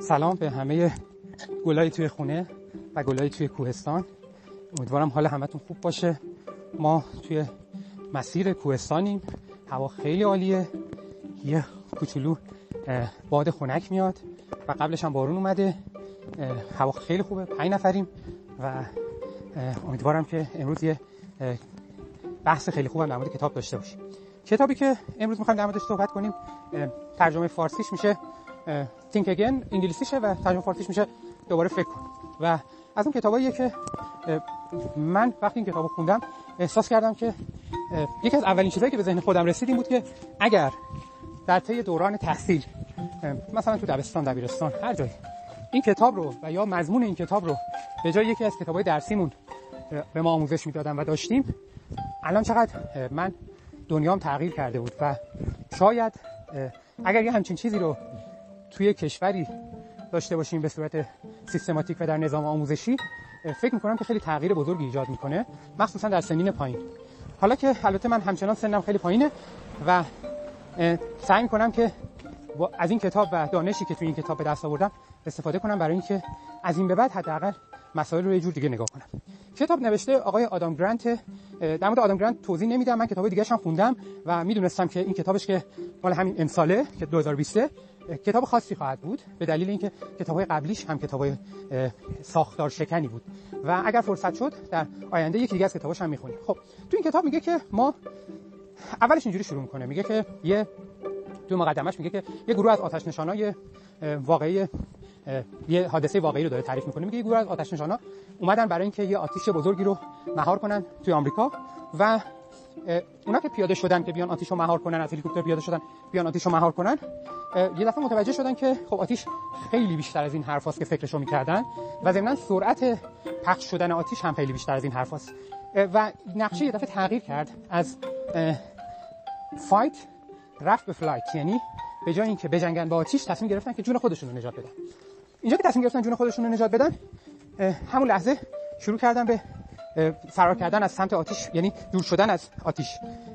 سلام به همه گلای توی خونه و گلای توی کوهستان. امیدوارم حال همتون خوب باشه. ما توی مسیر کوهستانیم. هوا خیلی عالیه. یه کوچولو باد خنک میاد و قبلش هم بارون اومده. هوا خیلی خوبه. پنج نفریم و امیدوارم که امروز یه بحث خیلی خوبم در مورد کتاب داشته باشیم. کتابی که امروز می‌خوایم در موردش صحبت کنیم ترجمه فارسیش میشه. Think Again انگلیسیشه و ترجمه فارسیش میشه دوباره فکر کن. و از اون کتاباییه که من وقتی این کتابو خوندم احساس کردم که یکی از اولین چیزایی که به ذهن خودم رسید این بود که اگر در طی دوران تحصیل مثلا تو دبستان دبیرستان هر جایی این کتاب رو و یا مضمون این کتاب رو به جای یکی از کتابای درسیمون به ما آموزش می‌دادن و داشتیم الان چقدر من دنیام تغییر کرده بود و شاید اگر یه همچین چیزی رو توی کشوری داشته باشیم به صورت سیستماتیک و در نظام آموزشی فکر می‌کنم که خیلی تغییر بزرگی ایجاد می‌کنه مخصوصا در سنین پایین. حالا که البته من همچنان سنم خیلی پایینه و سعی می‌کنم که از این کتاب و دانشی که توی این کتاب به دست آوردم استفاده کنم برای اینکه از این به بعد حداقل مسائل رو یه جور دیگه نگاه کنم. کتاب نوشته آقای آدام گرانت در مورد آدام گرانت توضیح نمیدم من کتاب دیگه هم خوندم و می‌دونستم که این کتابش که مال همین امساله که 2020 کتاب خاصی خواهد بود به دلیل اینکه کتاب‌های قبلیش هم کتاب‌های ساختار شکنی بود. و اگر فرصت شد در آینده یکی دیگه از کتاباش هم می‌خونیم. خب تو این کتاب میگه که ما اولش اینجوری شروع می‌کنه. میگه که یه تو مقدمش میگه که یه گروه از آتش نشانای واقعی یه حادثه واقعی رو داره تعریف می‌کنه. میگه یه گروه از آتش نشانا اومدن برای اینکه یه آتش بزرگی رو مهار کنن توی آمریکا و اونا که پیاده شدن که بیان آتیشو مهار کنن از هلیکوپتر پیاده شدن بیان آتیشو مهار کنن. یه دفعه متوجه شدن که خب آتیش خیلی بیشتر از این حرفاست که فکرشو می‌کردن و ضمن سرعت پخش شدن آتیش هم خیلی بیشتر از این حرفاست. و نقشه یه دفعه تغییر کرد. از fight رفت به flight یعنی به جای اینکه بجنگن با آتیش تصمیم گرفتن که جون خودشون رو نجات بدن. اینجا که تصمیم گرفتن جون خودشون رو نجات بدن همون لحظه شروع کردن به فرار کردن از سمت آتیش یعنی دور شدن از آتیش.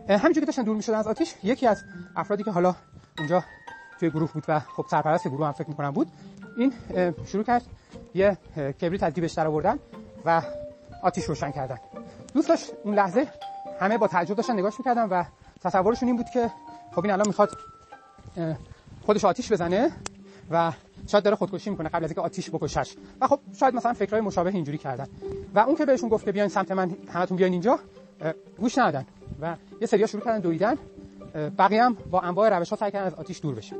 همینجوری که داشتن دور می‌شدن از آتیش یکی از افرادی که حالا اونجا توی گروه بود و خب سرپرست گروه هم فکر می‌کنم بود این شروع کرد یه کبریت از جیبش در آوردن و آتیش روشن کردن. دوست داشت اون لحظه همه با تعجب داشتن نگاش می‌کردن و تصورشون این بود که خب این الان می‌خواد خودش آتیش بزنه و شاید داره خودکشی می‌کنه قبل از اینکه آتیش بکشش. و خب شاید مثلا فکرای مشابه اینجوری کردن. و اون که بهشون گفت که بیاین سمت من همتون بیاین اینجا گوش ندادن. و یه سریا شروع کردن دویدن. بقیه هم با انواع روش ها سعی کردن از آتیش دور بشن.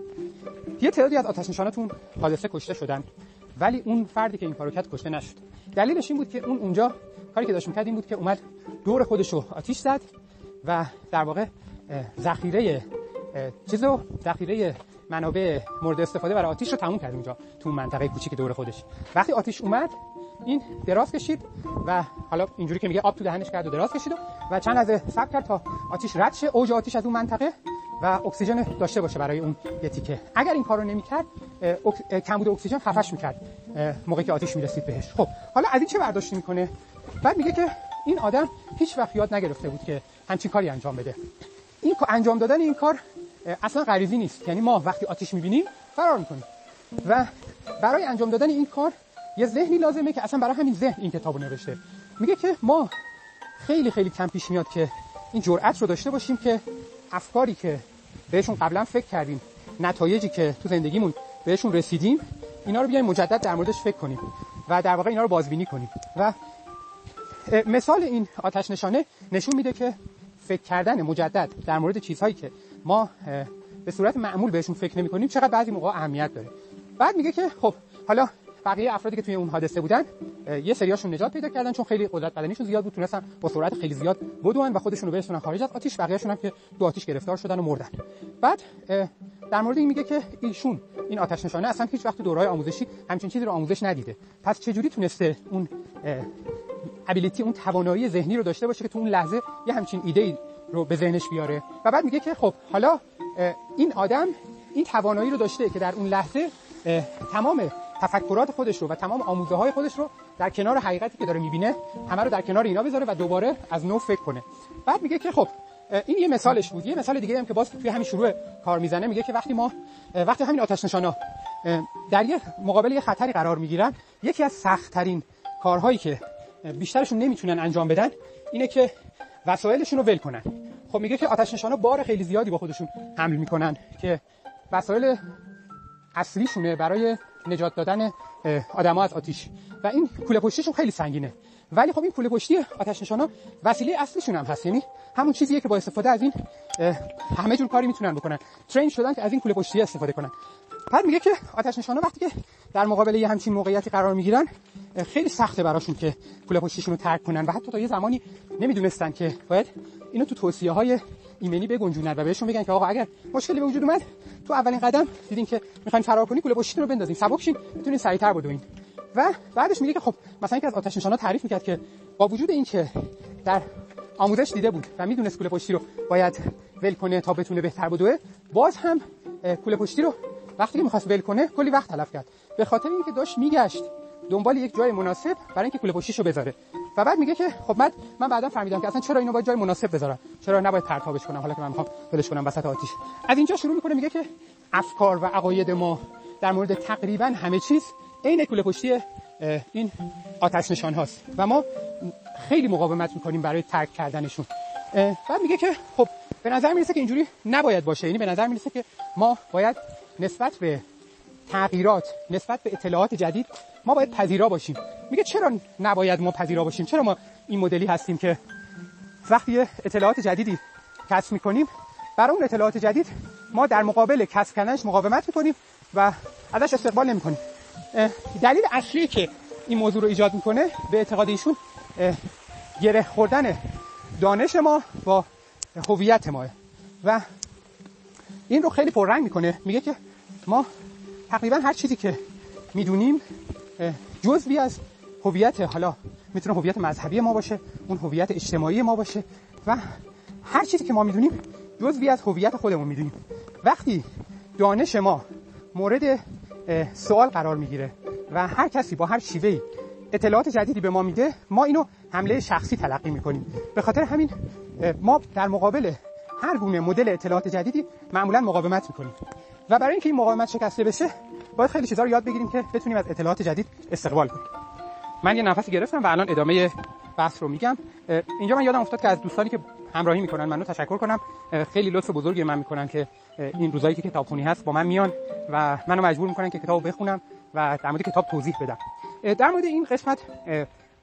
یه تعدادی از آتش نشاناتون حادثه کشته شدن. ولی اون فردی که این کارو کرد کشته نشد. دلیلش این بود که اون اونجا کاری که داشت می‌کرد این بود که اومد دور خودش رو آتیش زد و در واقع ذخیره چیزو ذخیره منابع مورد استفاده برای آتیش رو تموم کرد اونجا تو منطقه کوچیک دور خودش. وقتی آتیش اومد این دراز کشید و حالا اینجوری که میگه آب تو دهنش کرد و دراز کشید و چند از صبر کرد تا آتیش رد شه اوج آتیش از اون منطقه و اکسیژن داشته باشه برای اون یه تیکه. اگر این کارو نمی‌کرد کمبود اکسیژن خفش می‌کرد موقعی که آتیش می‌رسید بهش. خب حالا از این چه برداشتی می‌کنه؟ بعد میگه که این آدم هیچ وقت یاد نگرفته بود که همچین کاری انجام بده. این انجام دادن این کار اصلا غریزی نیست. یعنی ما وقتی آتیش می‌بینیم فرار می‌کنیم. و برای انجام دادن این کار یه ذهنی لازمه که اصلا برای همین ذهن این کتابو نوشته. میگه که ما خیلی خیلی کم پیش میاد که این جرأت رو داشته باشیم که افکاری که بهشون قبلا فکر کردیم نتایجی که تو زندگیمون بهشون رسیدیم اینا رو بیایم مجدد در موردش فکر کنیم و در واقع اینا رو بازبینی کنیم. و مثال این آتش نشانه نشون میده که فکر کردن مجدد در مورد چیزهایی که ما به صورت معمول بهشون فکر نمی کنیم چقدر بعضی موقع اهمیت داره. بعد میگه که خب حالا بقیه افرادی که توی اون حادثه بودن یه سریاشون نجات پیدا کردن چون خیلی قدرت بدنیشون زیاد بود تونستن با سرعت خیلی زیاد بدون و خودشون رو برسونن خارج از آتیش بقیه‌شون هم که دو آتیش گرفتار شدن و مردن. بعد در مورد این میگه که ایشون این آتش نشانه اصلا هیچ وقت دورهای آموزشی همچین چیزی رو آموزش ندیده. پس چجوری تونسته اون ابیلیتی اون توانایی ذهنی رو داشته باشه که تو اون لحظه یه همچین ایده رو به ذهنش بیاره. و بعد میگه که خب حالا این آدم این توانایی رو داشته که در اون لحظه تمام تفکرات خودش رو و تمام آموزه های خودش رو در کنار حقیقتی که داره می‌بینه همه رو در کنار اینا بذاره و دوباره از نو فکر کنه. بعد میگه که خب این یه مثالش بود. یه مثال دیگه هم که باز توی همین شروع کار می‌زنه میگه که وقتی ما وقتی همین آتش نشانا در یه مقابل یه خطری قرار می‌گیرن یکی از سختترین کارهایی که بیشترشون نمی‌تونن انجام بدن اینه که وسایلشون رو ول کنن. خب میگه که آتش نشانا بار خیلی زیادی با خودشون حمل می‌کنن که وسایل اصلیشونه برای نجات دادن آدما از آتیش. و این کوله پشتیشون خیلی سنگینه. ولی خب این کوله پشتی آتش نشانا وسیله اصلیشون هم هست. یعنی همون چیزیه که با استفاده از این همه جور کاری می‌تونن بکنن. ترین شدن که از این کوله پشتی استفاده کنن. بعد میگه که آتش نشانا وقتی که در مقابل یه همچین موقعیتی قرار می‌گیرن خیلی سخته براشون که کوله پشتیشون رو ترک کنن و حتی تا یه زمانی نمی‌دونستن که باید اینو تو توصیه های ایمنی بگنجونن و بهشون بگن که آقا اگر مشکلی به وجود اومد تو اولین قدم دیدین که می‌خواین فرار کنی کوله پشتیتون رو بندازین سبک شین بتونین سریعتر بدوین. و بعدش میگه که خب مثلا اینکه از آتش نشانا تعریف می‌کرد که با وجود این که در آموزش دیده بود و می‌دونست کوله پشتی رو باید ول کنه تا بتونه بهتر بدوه باز هم کوله پشتی رو وقتی می‌خواست ول کنه کلی وقت تلف کرد. به خاطر اینکه داشت میگشت. دنبال یک جای مناسب برای اینکه کوله پشتیشو بذاره. و بعد میگه که خب بعد من بعدا فهمیدم که اصلا چرا اینو باید جای مناسب بذارم؟ چرا نباید پرتابش کنم؟ حالا که من می‌خوام ولش کنم وسط آتیش. از اینجا شروع می‌کنه میگه که افکار و عقاید ما در مورد تقریبا همه چیز عین کوله پشتی این آتش نشان هاست. و ما خیلی مقاومت می‌کنیم برای ترک کردنشون. بعد میگه که خب به نظر می‌رسه که اینجوری نباید باشه. یعنی به نظر می‌رسه که ما باید نسبت به تغییرات نسبت به اطلاعات جدید ما باید پذیرا باشیم. میگه چرا نباید ما پذیرا باشیم؟ چرا ما این مدلی هستیم که وقتی اطلاعات جدیدی کسب می‌کنیم برای اون اطلاعات جدید ما در مقابل کسب کردنش مقاومت می‌کنیم و ازش استقبال نمی‌کنیم. دلیل اصلی که این موضوع رو ایجاد می‌کنه به اعتقاد ایشون گره خوردن دانش ما با هویت ما و این رو خیلی پررنگ می‌کنه. میگه که ما تقریبا هر چیزی که می‌دونیم جزوی از هویت حالا می‌تونه هویت مذهبی ما باشه اون هویت اجتماعی ما باشه و هر چیزی که ما می‌دونیم جزوی از هویت خودمون می‌دونیم. وقتی دانش ما مورد سوال قرار می‌گیره و هر کسی با هر شیوهی اطلاعات جدیدی به ما میده ما اینو حمله شخصی تلقی می‌کنیم. به خاطر همین ما در مقابل هر گونه مدل اطلاعات جدیدی معمولا مقاومت می‌کنیم و برای اینکه این مقاومت شکسته بشه باید خیلی چیزا رو یاد بگیریم که بتونیم از اطلاعات جدید استقبال کنیم. من یه نفسی گرفتم و الان ادامه بحث رو میگم. اینجا من یادم افتاد که از دوستانی که همراهی می‌کنن منو تشکر کنم. خیلی لطف بزرگی من می‌کنن که این روزایی که کتابخونی هست با من میان و منو مجبور می‌کنن که کتابو بخونم و در مورد کتاب توضیح بدم. در مورد این قسمت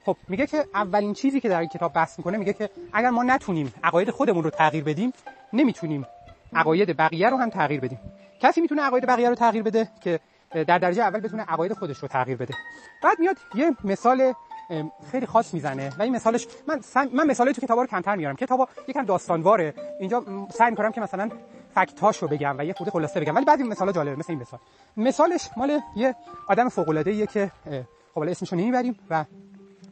خب میگه که اولین چیزی که در این کتاب بحث می‌کنه میگه که اگر ما نتونیم عقاید خودمون رو تغییر بدیم نمی‌تونیم عقاید بقیه رو هم تغییر بدیم. کسی می‌تونه عقاید بقیه رو تغییر بده که در درجه اول بتونه عقاید خودش رو تغییر بده. بعد میاد یه مثال خیلی خاص می‌زنه و این مثالش من من مثالای تو کتابا رو کمتر میارم. کتابا یکم داستانواره. اینجا سعی می‌کنم که مثلا فکتاشو بگم و یه خود خلاصه بگم. ولی بعضی مثالا جالبه مثل این مثال. مثالش مال یه آدم فوق العاده که خب اسمشو نمی‌بریم و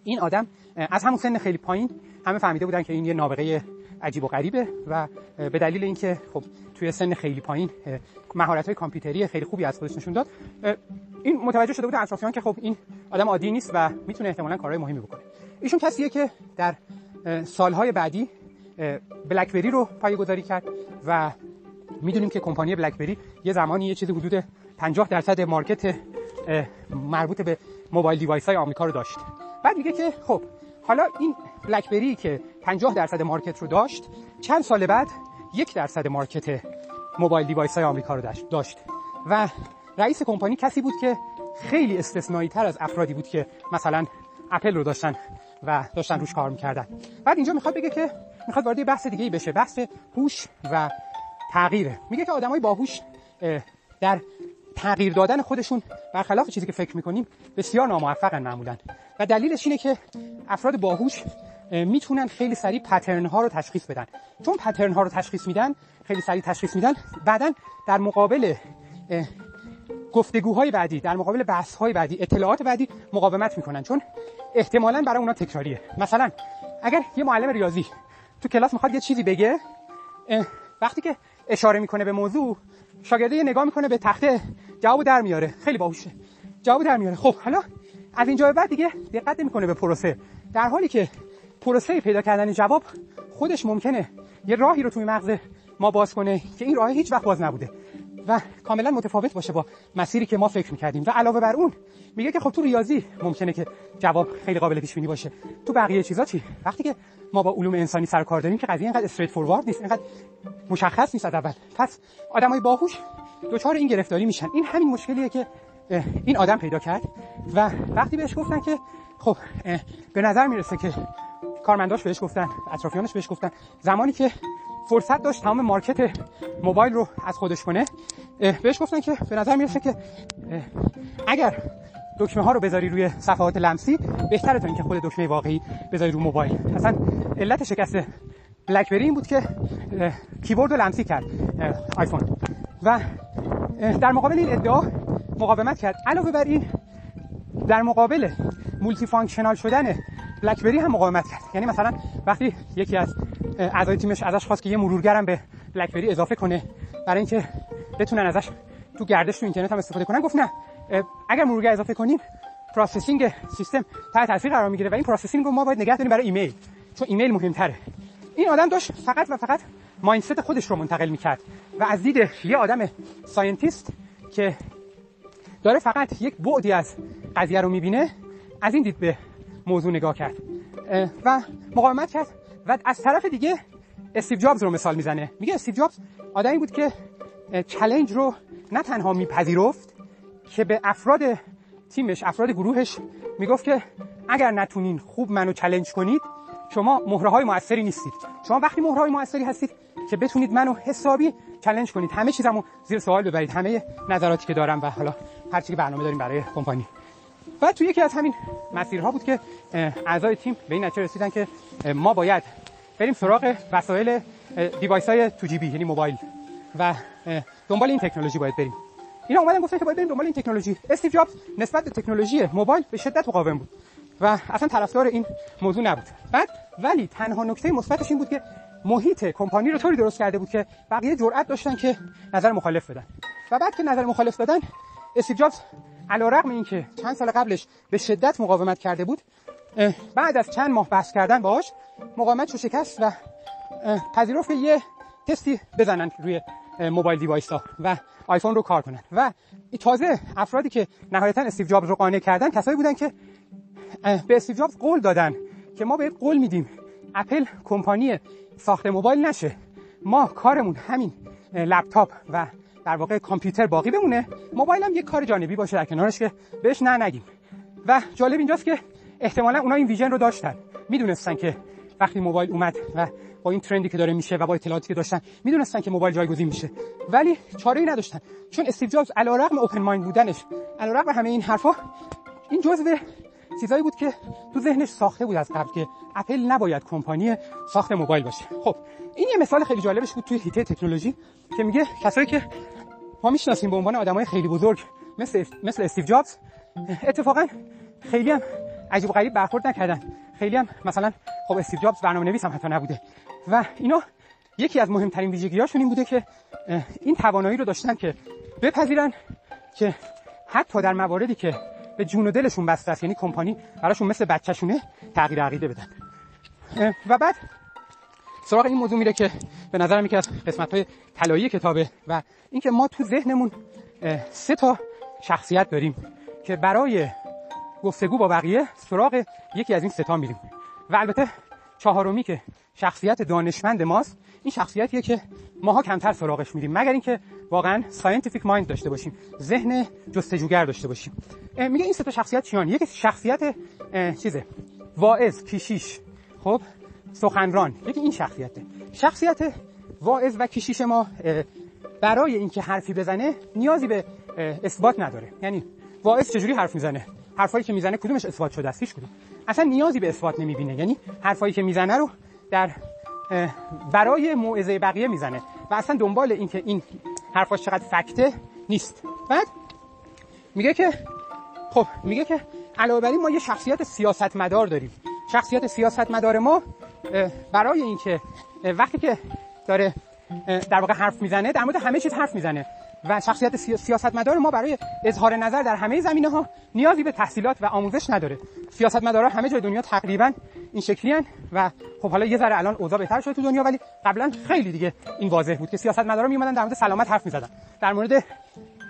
این آدم از همون سن خیلی پایین همه فهمیده بودن که این یه نابغه عجیب و غریبه و به دلیل اینکه خب توی سن خیلی پایین مهارت های کامپیوتری خیلی خوبی از خودش نشون داد این متوجه شده بود اطرافیان که خب این آدم عادی نیست و می‌تونه احتمالاً کارهای مهمی بکنه. ایشون کسیه که در سالهای بعدی بلکبری رو پایه‌گذاری کرد و می‌دونیم که کمپانی BlackBerry یه زمانی یه چیزی حدود 50 درصد market مربوط به mobile device های آمریکا رو داشت. بعد میگه که خب حالا این BlackBerry که 50 درصد market رو داشت چند سال بعد یک درصد market mobile device های آمریکا رو داشت و رئیس کمپانی کسی بود که خیلی استثنایی تر از افرادی بود که مثلا اپل رو داشتن و داشتن روش کار می‌کردن. بعد اینجا می‌خواد بگه که می‌خواد وارد بحث دیگه بشه بحث هوش و تغییره. میگه که آدمای باهوش در تغییر دادن خودشون برخلاف چیزی که فکر می‌کنیم بسیار ناموفقن معمولا. و دلیلش اینه که افراد باهوش می‌تونن خیلی سریع پترن ها رو تشخیص بدن. چون پترن ها رو تشخیص میدن خیلی سریع تشخیص میدن بعدا در مقابل گفتگوهای بعدی در مقابل بحث های بعدی اطلاعات بعدی مقاومت می‌کنن. چون احتمالا برای اونا تکراریه. مثلا اگر یه معلم ریاضی تو کلاس می‌خواد یه چیزی بگه وقتی که اشاره می‌کنه به موضوع شاگرده نگاه می‌کنه به تخته. جواب در میاره. خیلی باهوشه. جواب در میاره. خب حالا از اینجا به بعد دیگه دقت نمی‌کنه به پروسه. در حالی که پروسه پیدا کردن جواب خودش ممکنه یه راهی رو توی مغز ما باز کنه که این راه هیچ وقت باز نبوده. و کاملا متفاوت باشه با مسیری که ما فکر می‌کردیم. و علاوه بر اون میگه که خب تو ریاضی ممکنه که جواب خیلی قابل پیش بینی باشه. تو بقیه چیزا چی؟ وقتی که ما با علوم انسانی سر کار داریم که قضیه اینقدر استریت فوروارد نیست اینقدر مشخص نیست از اول. پس آدمای باهوش دچار این گرفتاری میشن. این همین مشکلیه که این آدم پیدا کرد. و وقتی بهش گفتن که خب به نظر می‌رسه که کارمنداش بهش گفتن اطرافیانش بهش گفتن زمانی که فرصت داشت تمام مارکت موبایل رو از خودش کنه. بهش گفتن که به نظر می‌رسه که اگر دکمه ها رو بذاری روی صفحات لمسی بهتره تا اینکه خود دکمه واقعی بذاری رو موبایل. اصلا علت شکست BlackBerry این بود که کیبورد رو لمسی کرد آیفون. و در مقابل این ادعا مقاومت کرد. علاوه بر این در مقابل multifunctional شدن BlackBerry هم مقاومت کرد. یعنی مثلا وقتی یکی از اعضای تیمش ازش خواست که یه مرورگرم به BlackBerry اضافه کنه. برای اینکه بتونن ازش تو گردش تو اینترنت هم استفاده کنن. گفت نه اگر مرورگر اضافه کنیم processing system تحت تاثیر قرار می‌گیره و این processing رو ما باید نگه داریم برای ایمیل چون ایمیل مهمتره. این آدم داشت فقط و فقط mindset خودش رو منتقل می‌کرد و از دید یه آدم scientist که داره فقط یک بعدی از قضیه رو می‌بینه از این دید به موضوع نگاه کرد. و مقاومت کرد. و از طرف دیگه استیو جابز رو مثال می‌زنه. میگه استیو جابز آدمی بود که challenge رو نه تنها میپذیرفت که به افراد تیمش افراد گروهش می‌گفت که اگر نتونین خوب منو challenge کنید شما مهره های موثری نیستید. شما وقتی مهره های موثری هستید که بتونید منو حسابی challenge کنید. همه چیزمو زیر سوال ببرید. همه نظراتی که دارم و حالا هر چی برنامه داریم برای کمپانی. و تو یکی از همین مسیرها بود که اعضای تیم به این نتیجه رسیدن که ما باید بریم سراغ وسایل device های تو جیبی یعنی موبایل. و دنبال این تکنولوژی باید بریم. اینا اومدن گفتن که باید بریم دنبال این تکنولوژی. استیو جابز نسبت به تکنولوژی موبایل به شدت مقاوم بود و اصلا طرفدار این موضوع نبود. بعد ولی تنها نکته مثبتش این بود که محیط کمپانی رو طوری درست کرده بود که بقیه جرأت داشتن که نظر مخالف بدن. و بعد که نظر مخالف دادن استیو جابز علیرغم اینکه چند سال قبلش به شدت مقاومت کرده بود بعد از چند ماه بحث کردن باهاش مقاومت رو شکست و پذیرفت که یه تستی بزنن روی mobile device ها و آیفون رو کار کنن. و تازه افرادی که نهایتا استیو جابز رو قانع کردن کسایی بودن که به استیو جابز قول دادن که ما بهت قول میدیم اپل کمپانی ساخت موبایل نشه ما کارمون همین لپتاپ و در واقع کامپیوتر باقی بمونه. موبایل هم یک کار جانبی باشه در کنارش که بهش نه نگیم. و جالب اینجاست که احتمالا اونا این ویژن رو داشتن. می‌دونستن که وقتی موبایل اومد و با این ترندی که داره میشه و با اطلاعاتی که داشتن می‌دونستن که موبایل جایگزین میشه. ولی چاره ای نداشتن. چون استیو جابز علیرغم اوپن مایند بودنش علیرغم همه این حرفا این جزء چیزایی بود که تو ذهنش ساخته بود از قبل که اپل نباید کمپانی ساخت موبایل باشه. خب این یه مثال خیلی جالبش بود توی هیته تکنولوژی که میگه کسایی که ما می‌شناسیم به عنوان آدمای خیلی بزرگ مثل مثل استیو جابز اتفاقا خیلی هم عجیب و غریب برخورد نکردن. خیلی هم مثلا خب استیو جابز برنامه نویس هم حتی نبوده. و اینا یکی از مهمترین ویژگی‌هاشون این بوده که این توانایی رو داشتن که بپذیرن که حتی در مواردی که به جون و دلشون بسته است. یعنی کمپانی براشون مثل بچه‌شونه تغییر عقیده بدن. و بعد سراغ این موضوع میره که به نظرم یکی از قسمت های طلایی کتابه و اینکه ما تو ذهنمون سه تا شخصیت داریم که برای گفتگو با بقیه سراغ یکی از این سه تا میریم. و البته چهارمی که شخصیت دانشمند ماست این شخصیتیه که ماها کمتر سراغش میریم مگر اینکه واقعا scientific mind داشته باشیم ذهن جستجوگر داشته باشیم. میگه این سه تا شخصیت چیان؟ یکی شخصیت چیزه واعظ کشیش. خب سخنران. یکی این شخصیته. شخصیت واعظ و کشیش ما برای اینکه حرفی بزنه نیازی به اثبات نداره. یعنی واعظ چجوری حرف می‌زنه؟ حرفایی که می‌زنه کدومش اثبات شده است؟ هیچ کدوم. اصلا نیازی به اثبات نمی‌بینه. یعنی حرفایی که می‌زنه رو در برای موعظه بقیه می‌زنه و اصلا دنبال اینکه این حرفاش چقدر فکته نیست. بعد میگه که خب میگه که علاوه بر ما یه شخصیت سیاستمدار داریم. شخصیت سیاستمدار ما برای اینکه وقتی که داره در واقع حرف می‌زنه در مورد همه چیز حرف می‌زنه. و شخصیت سیاستمدار ما برای اظهار نظر در همه زمینه ها نیازی به تحصیلات و آموزش نداره. سیاستمدارا همه جای دنیا تقریبا این شکلی و خب حالا یه ذره الان اوضاع بهتر شده تو دنیا ولی قبلا خیلی دیگه این واضح بود که سیاستمدارا میومدن در مورد سلامت حرف می‌زدن. در مورد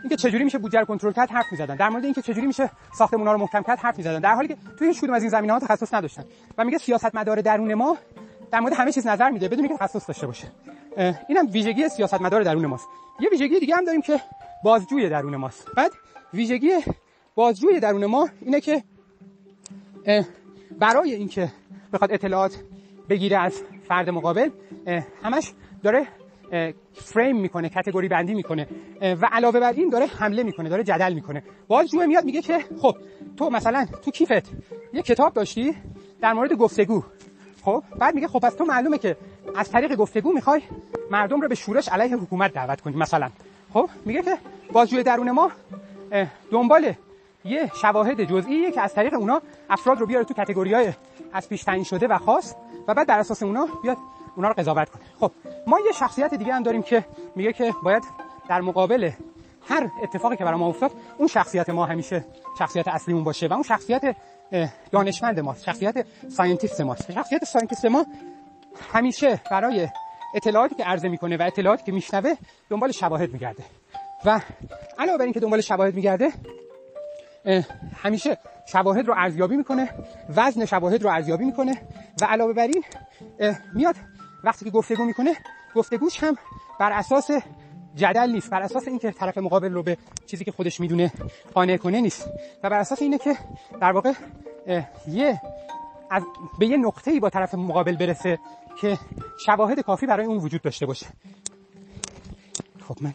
اینکه چجوری میشه بودجه رو کنترل کرد حرف می‌زدن. در مورد اینکه چجوری میشه ساختمونا رو محکم کرد حرف می‌زدن. در حالی که توی هیچ کدوم از این زمینه‌ها تخصص نداشتن. و میگه سیاستمدار درون ما در مورد همه چیز نظر میده بدون اینکه تخصص داشته باشه. اینم ویژگی سیاستمدار درون ماست. یه ویژگی دیگه هم داریم که بازجوی درون ماست. بعد ویژگی بازجوی درون ما اینه که برای اینکه بخواد اطلاعات بگیره از فرد مقابل همش داره فریم می‌کنه کاتگوری بندی می‌کنه. و علاوه بر این داره حمله می‌کنه داره جدل می‌کنه. بازجو میاد میگه که خب تو مثلا تو کیفت یه کتاب داشتی در مورد گفتگو. خب بعد میگه خب پس تو معلومه که از طریق گفتگو می‌خوای مردم رو به شورش علیه حکومت دعوت کنی مثلا. خب میگه که بازجوی درون ما دنبال یه شواهد جزئیه که از طریق اونا افراد رو بیاره تو کاتگوریای از پیش تعیین شده و خاص و بعد بر اساس اونا بیاد اونا رو قضاوت کنه. خب ما یه شخصیت دیگه هم داریم که میگه که باید در مقابل هر اتفاقی که برای ما افتاد اون شخصیت ما همیشه شخصیت اصلیمون باشه و اون شخصیت دانشمند ماست شخصیت scientist ماست شخصیت scientist ما همیشه برای اطلاعاتی که عرضه می‌کنه و اطلاعاتی که میشنوه دنبال شواهد میگرده. و علاوه بر اینکه دنبال شواهد میگرده همیشه شواهد رو ارزیابی می‌کنه وزن شواهد رو ارزیابی می‌کنه و علاوه بر این میاد وقتی که گفتگو می‌کنه گفتگوش هم بر اساس جدل نیست. بر اساس اینکه طرف مقابل رو به چیزی که خودش می‌دونه قانع کنه نیست. و بر اساس اینه که در واقع یه از به یه نقطه‌ای با طرف مقابل برسه که شواهد کافی برای اون وجود داشته باشه. خب من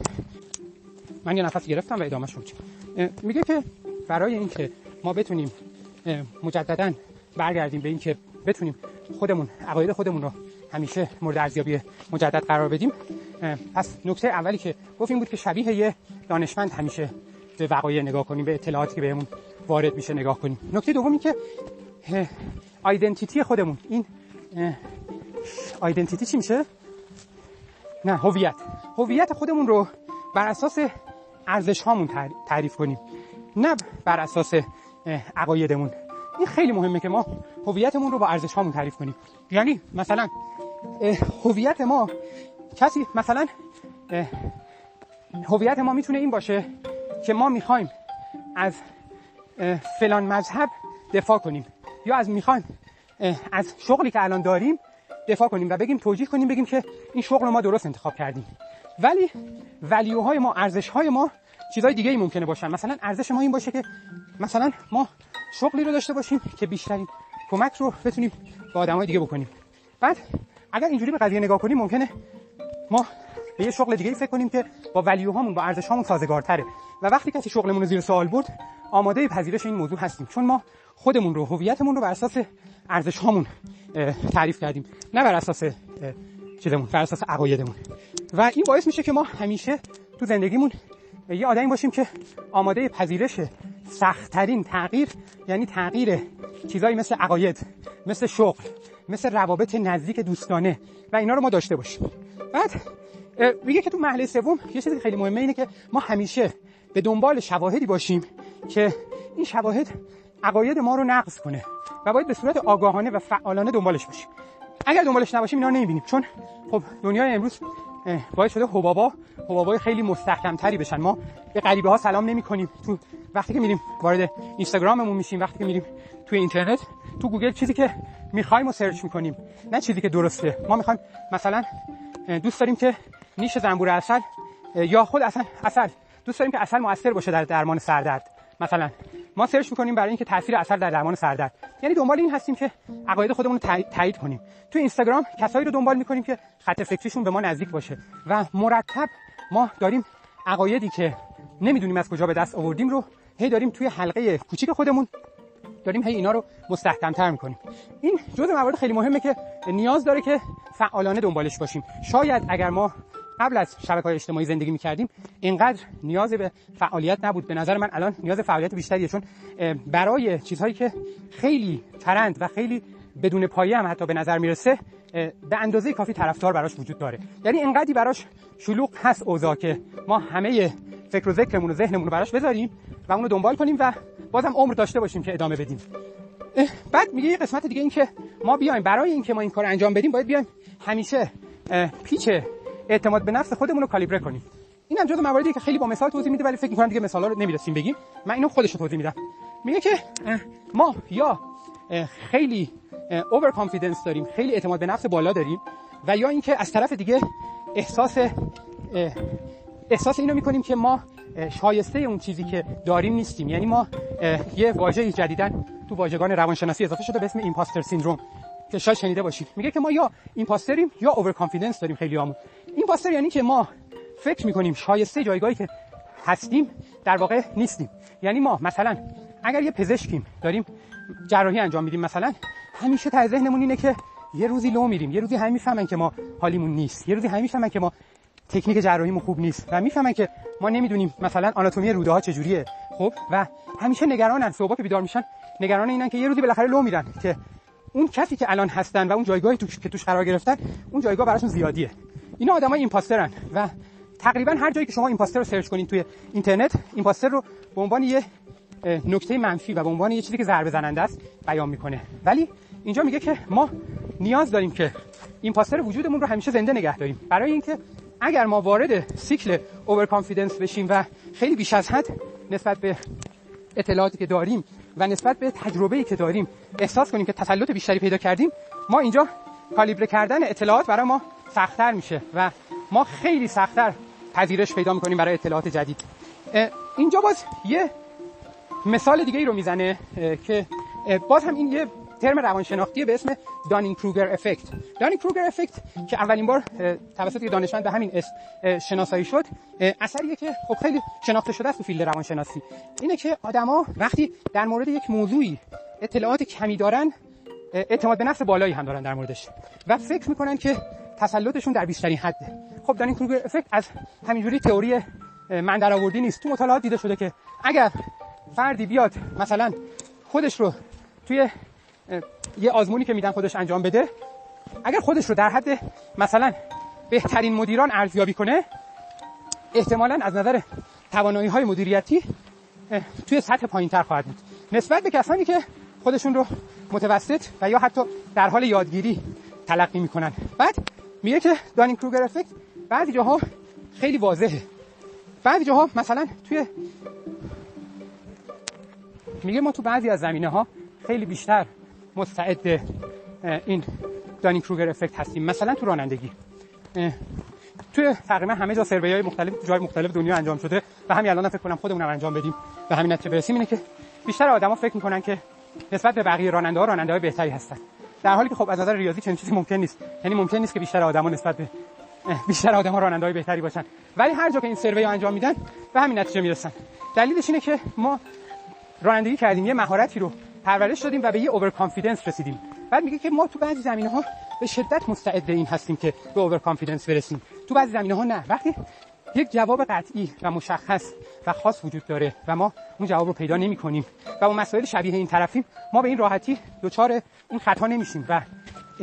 من یه نفس گرفتم و ادامه شد. میگه که برای اینکه ما بتونیم مجددا برگردیم به اینکه بتونیم خودمون عقاید خودمون رو همیشه مورد ارزیابی مجدد قرار بدیم. پس نکته اولی که گفت این بود که شبیه یه دانشمند همیشه به وقایع نگاه کنیم به اطلاعاتی که بهمون وارد میشه نگاه کنیم. نکته دومی که آیدنتیتی خودمون. این آیدنتیتی چی میشه؟ نه هویت. هویت خودمون رو بر اساس ارزش هامون تعریف کنیم. نه بر اساس عقایدمون. این خیلی مهمه که ما هویتمون رو با ارزش هامون تعریف کنیم. یعنی مثلا هویت ما کسی مثلا هویت ما می‌تونه این باشه که ما می‌خوایم از فلان مذهب دفاع کنیم یا از می‌خوایم از شغلی که الان داریم دفاع کنیم و بگیم توجیه کنیم بگیم که این شغل رو ما درست انتخاب کردیم. ولی ولیوهای ما ارزش های ما چیزای دیگه ای ممکنه باشن. مثلا ارزش ما این باشه که مثلا ما شغلی رو داشته باشیم که بیشترین کمک رو بتونیم با آدمای دیگه بکنیم. بعد اگر اینجوری به قضیه نگاه کنیم ممکنه ما به یه شغل دیگه فکر کنیم که با ولیو هامون با ارزش هامون سازگارتره. و وقتی کسی شغلمون رو زیر سوال برد آماده پذیرش این موضوع هستیم. چون ما خودمون رو هویتمون رو بر اساس ارزش هامون تعریف کردیم. نه بر اساس چیزمون بر اساس عقایدمون. و این باعث میشه که ما همیشه تو زندگیمون یه آدمی باشیم که آماده پذیرش سختترین تغییر یعنی تغییر چیزایی مثل عقاید مثل شغل مثل روابط نزدیک دوستانه. و اینا رو ما داشته باشیم. بعد میگه که تو محله سوم یه چیزی خیلی مهمه اینه که ما همیشه به دنبال شواهدی باشیم که این شواهد عقاید ما رو نقض کنه و باید به صورت آگاهانه و فعالانه دنبالش باشیم. اگر دنبالش نباشیم اینا نمی‌بینیم. چون خب دنیای امروز باعث شده حبابا حبابای خیلی مستحکمتری بشن. ما به غریبه ها سلام نمی کنیم تو وقتی که میریم وارد اینستاگراممون میشیم وقتی که میریم توی اینترنت تو گوگل چیزی که می‌خوایم و search می‌کنیم. نه چیزی که درسته. ما می‌خوایم مثلا دوست داریم که نیش زنبور عسل یا خود اصلا عسل دوست داریم که عسل موثر باشه در درمان سردرد. مثلا ما search می‌کنیم برای اینکه تاثیر عسل در درمان سردرد. یعنی دنبال این هستیم که عقاید خودمون رو تایید کنیم. تو اینستاگرام کسایی رو دنبال می‌کنیم که خط فکریشون به ما نزدیک باشه. و مرتب ما داریم عقایدی که نمی‌دونیم از کجا به دست آوردیم رو هی داریم توی حلقه کوچیک خودمون داریم هی اینا رو مستحکم‌تر می‌کنیم. این جزء موارد خیلی مهمه که نیاز داره که فعالانه دنبالش باشیم. شاید اگر ما قبل از شبکه های اجتماعی زندگی می‌کردیم اینقدر نیاز به فعالیت نبود. به نظر من الان نیاز فعالیت بیشتریه چون برای چیزهایی که خیلی ترند و خیلی بدون پایه هم حتی به نظر می‌رسه به اندازه کافی طرفدار براش وجود داره. یعنی اینقدری براش شلوغ هست اوضاع که ما همه فکر و ذکرمون و ذهنمون رو براش بذاریم و اونو دنبال کنیم و بازم عمر داشته باشیم که ادامه بدیم. بعد میگه یه قسمت دیگه این که ما بیایم برای اینکه ما این کار انجام بدیم باید بیایم همیشه پیچ اعتماد به نفس خودمون رو کالیبره کنیم. این هم جزو مواردی که خیلی با مثال توضیح میده ولی فکر می‌کنم دیگه مثالا رو نمی‌رسیم بگیم. من اینو خودش توضیح میدم. میگه که ما یا خیلی overconfidence داریم خیلی اعتماد به نفس بالا داریم و یا اینکه از طرف دیگه احساس احساس اینو می‌کنیم که ما شایسته اون چیزی که داریم نیستیم. یعنی ما یه واژه جدیدن تو واژگان روانشناسی اضافه شده به اسم impostor syndrome که شاید شنیده باشید. میگه که ما یا impostor یم یا overconfidence داریم خیلی همون ایمپاستر یعنی که ما فکر می‌کنیم شایسته جایگاهی که هستیم در واقع نیستیم. یعنی ما مثلا اگر یه پزشکیم داریم جراحی انجام میدیم مثلا همیشه ته ذهنمون اینه که یه روزی لو میریم. یه روزی همه می‌فهمن که ما حالیمون نیست. یه روزی همه می‌فهمن که ما تکنیک جراحیمون خوب نیست. و می‌فهمن که ما نمی‌دونیم مثلا آناتومی روده ها چجوریه. خب؟ و همیشه نگرانن. صبح بیدار میشن نگران اینن که یه روزی بالاخره لو میرن که اون کسی که الان هستن و اون جایگاهی تو... که توش قرار گرفتن اون جایگاه براشون زیادیه. اینا آدمای impostor ن و تقریبا هر جایی که شما impostor رو search کنین توی اینترنت impostor رو به عنوان یه نکته منفی و به عنوان یه چیزی که ضربه زننده است بیان می‌کنه. ولی اینجا میگه که ما نیاز داریم که impostor وجودمون رو همیشه زنده نگه داریم. برای اینکه اگر ما وارد سیکل overconfidence بشیم و خیلی بیش از حد نسبت به اطلاعاتی که داریم و نسبت به تجربه‌ای که داریم احساس کنیم که تسلط بیشتری پیدا کردیم ما اینجا کالیبره کردن اطلاعات برای ما سختتر میشه و ما خیلی سختتر پذیرش پیدا می‌کنیم برای اطلاعات جدید. اینجا باز یه مثال دیگه ای رو می‌زنه که باز هم این یه ترم روانشناختی به اسم دانینگ کروگر افکت. دانینگ کروگر افکت که اولین بار توسط دانشمند به همین اسم شناسایی شد اثریه که خب خیلی شناخته شده است تو فیلد روانشناسی. اینه که آدما وقتی در مورد یک موضوعی اطلاعات کمی دارن اعتماد به نفس بالایی هم دارن در موردش و فکر می‌کنن که تسلطشون در بیشترین حده خب دانینگ کروگر افکت از همینجوری تئوری من در آوردی نیست. تو مطالعات دیده شده که اگر فردی بیاد مثلا خودش رو توی یه آزمونی که میدن خودش انجام بده. اگر خودش رو در حد مثلا بهترین مدیران ارزیابی کنه احتمالا از نظر توانایی های مدیریتی توی سطح پایین تر خواهد بود. نسبت به کسانی که خودشون رو متوسط و یا حتی در حال یادگیری تلقی می‌کنن. بعد میگه که دانینگ کروگر افکت بعضی جاها خیلی واضحه. بعضی جاها مثلا توی میگه ما تو بعضی از زمینه ها خیلی بیشتر مستعد این دانینگ کروگر افکت هستیم. مثلا تو رانندگی توی تقریبا همه جا سروی های مختلف جای مختلف دنیا انجام شده و همین الان فکر کنم خودمون انجام بدیم و همین نتیجه برسیم. اینه که بیشتر آدما فکر می‌کنن که نسبت به بقیه راننده ها راننده های بهتری هستن. در حالی که خب از نظر ریاضی چنین چیزی ممکن نیست. یعنی ممکن نیست که بیشتر آدما نسبت به بیشتر آدما راننده های بهتری باشن. ولی هر جا که این سروی انجام میدن به همین نتیجه می‌رسن. دلیلش اینه که ما رانندگی کردیم. یه مهارتی رو پرورش دادیم و به یه overconfidence رسیدیم. بعد میگه که ما تو بعضی زمینه ها به شدت مستعد این هستیم که به overconfidence برسیم. تو بعضی زمینه ها نه. وقتی یک جواب قطعی و مشخص و خاص وجود داره و ما اون جواب رو پیدا نمی کنیم و اون مسائل شبیه این طرفیم ما به این راحتی دچار اون خطا نمیشیم و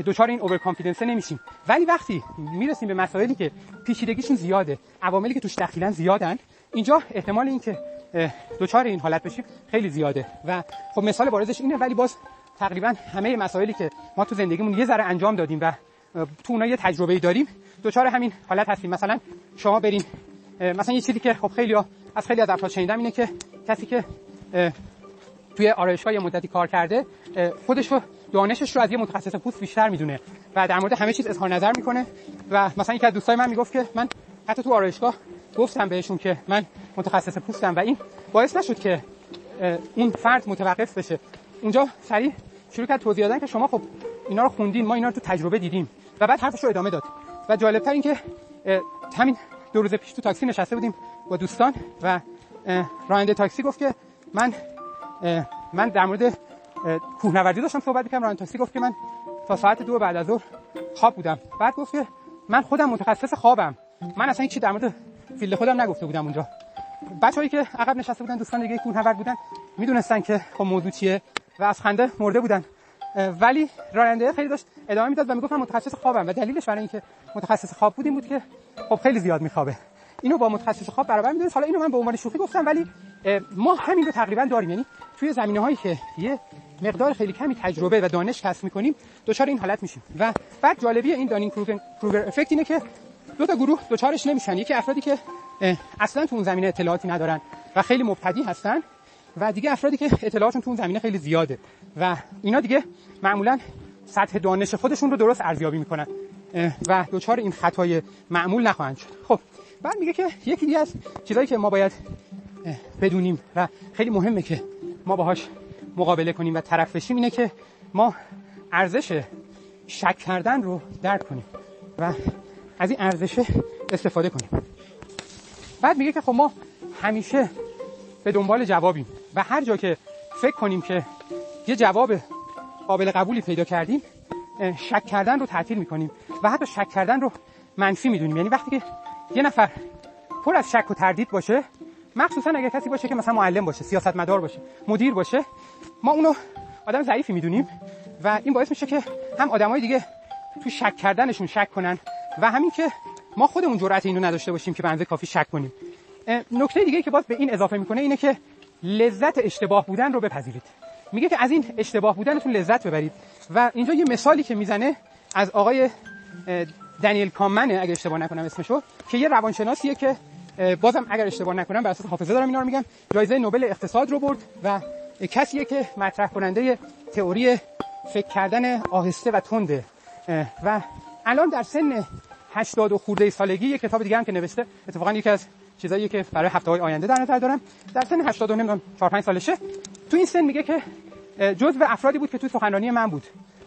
دچار این overconfidence نمیشیم. ولی وقتی می‌رسیم به مسائلی که پیچیدگیشون زیاده عواملی که توش دخیلن زیادن اینجا احتمال اینکه دوچار این حالت بشیم. خیلی زیاده. و خب مثال بارزش اینه ولی باز تقریبا همه مسائلی که ما تو زندگیمون یه ذره انجام دادیم و تو اونها یه تجربه داریم دوچار همین حالت هستیم. مثلا شما برین مثلا یه چیزی که خب خیلی از خیلی از افراد شنیدم اینه که کسی که توی آرایشگاه مدتی کار کرده خودش رو دانشش رو از یه متخصص پوست بیشتر می‌دونه و در مورد همه چیز اظهار نظر می‌کنه. و مثلا یکی از دوستای من می‌گفت که من حتی تو آرایشگاه گفتم بهشون که من متخصص پوستم و این باعث نشد که اون فرد متوقف بشه. اونجا سریع شروع کرد توضیح دادن که شما خب اینا رو خوندین ما اینا رو تو تجربه دیدیم. و بعد حرفش رو ادامه داد. و جالبتر این که همین دو روز پیش تو تاکسی نشسته بودیم با دوستان و راننده تاکسی گفت که من من در مورد کوهنوردی داشتم صحبت می‌کردم. راننده تاکسی گفت که من تا ساعت دو بعد از ظهر خواب بودم. بعد گفت که من خودم متخصص خوابم. من اصلا هیچ در مورد فیلد خودم نگفته بودم اونجا. بچه‌ای که عقب نشسته بودن دوستان دیگه کوهنورد بودن می‌دونستن که خب موضوع چیه و از خنده مرده بودن. ولی راننده خیلی داشت ادامه می‌داد و می‌گفت من متخصص خوابم و دلیلش برای اینکه متخصص خواب بودیم بود که خب خیلی زیاد میخوابه. اینو با متخصص خواب برابر می‌دونید حالا اینو من به عنوان شوخی گفتم ولی ما همین رو تقریبا داریم. یعنی توی زمینه هایی که یه مقدار خیلی کمی تجربه و دانش کسب می‌کنیم دچار این حالت میشیم. و بعد جالبی این دانینگ کروگر افکت اینه که دو تا گروه دوچارش نمیشن. یکی افرادی که اصلا تو اون زمینه اطلاعاتی ندارن و خیلی مبتدی هستن و دیگه افرادی که اطلاعاتشون تو اون زمینه خیلی زیاده و اینا دیگه معمولا سطح دانش خودشون رو درست ارزیابی می‌کنن. و دوچار این خطای معمول نخواهند شد. خب بعد میگه که یکی دیگه از چیزایی که ما باید بدونیم و خیلی مهمه که ما باهاش مقابله کنیم و طرف بشیم اینه که ما ارزش شک کردن رو درک کنیم و از این ارزش استفاده کنیم. بعد میگه که خب ما همیشه به دنبال جوابیم و هر جا که فکر کنیم که یه جواب قابل قبولی پیدا کردیم شک کردن رو تعطیل می‌کنیم و حتی شک کردن رو منفی می‌دونیم. یعنی وقتی که یه نفر پر از شک و تردید باشه مخصوصا اگر کسی باشه که مثلا معلم باشه سیاستمدار باشه مدیر باشه ما اونو آدم ضعیفی می‌دونیم و این باعث میشه که هم آدمای دیگه تو شک کردنشون شک کنن و همین که ما خودمون جرأت اینو نداشته باشیم که به کافی شک کنیم. نکته دیگه که باز به این اضافه می‌کنه اینه که لذت اشتباه بودن رو بپذیرید. میگه که از این اشتباه بودنتون لذت ببرید. و اینجا یه مثالی که می‌زنه از آقای دنیل کامنه اگر اشتباه نکنم اسمشو که یه روانشناسیه که بازم اگر اشتباه نکنم بر اساس حافظه دارم اینا رو میگم جایزه نوبل اقتصاد رو برد و کسیه که مطرح کننده تئوری فکر کردن آهسته و تنده و الان در سن 80 و خورده سالگی یه کتاب دیگه هم که نوشته. اتفاقا یکی از چیزایی که برای هفته های آینده در نظر دارم. در سن 80 و نمی‌دونم 4 5 سالشه. تو این سن میگه که جزء افرادی بود که تو سخنرانی من بود.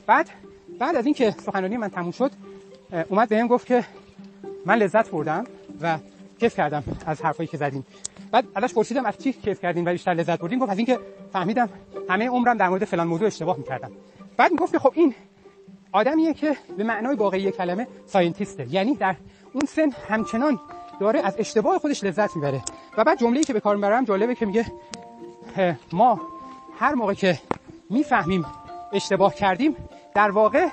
بعد بعد از اینکه سخنرانی من تموم شد اومد بهم گفت که من لذت بردم و کیف کردم از حرفایی که زدیم بعد ازش پرسیدم از چی کیف کردین و بیشتر لذت بردین. گفت از اینکه فهمیدم همه عمرم در مورد فلان موضوع اشتباه می‌کردم. بعد می‌گفت خب این آدمیه که به معنای واقعی کلمه ساینتیسته. یعنی در اون سن همچنان داره از اشتباه خودش لذت می‌بره. و بعد جمله‌ای که به کار می‌برم جالبه که میگه ما هر موقع که می‌فهمیم اشتباه کردیم در واقع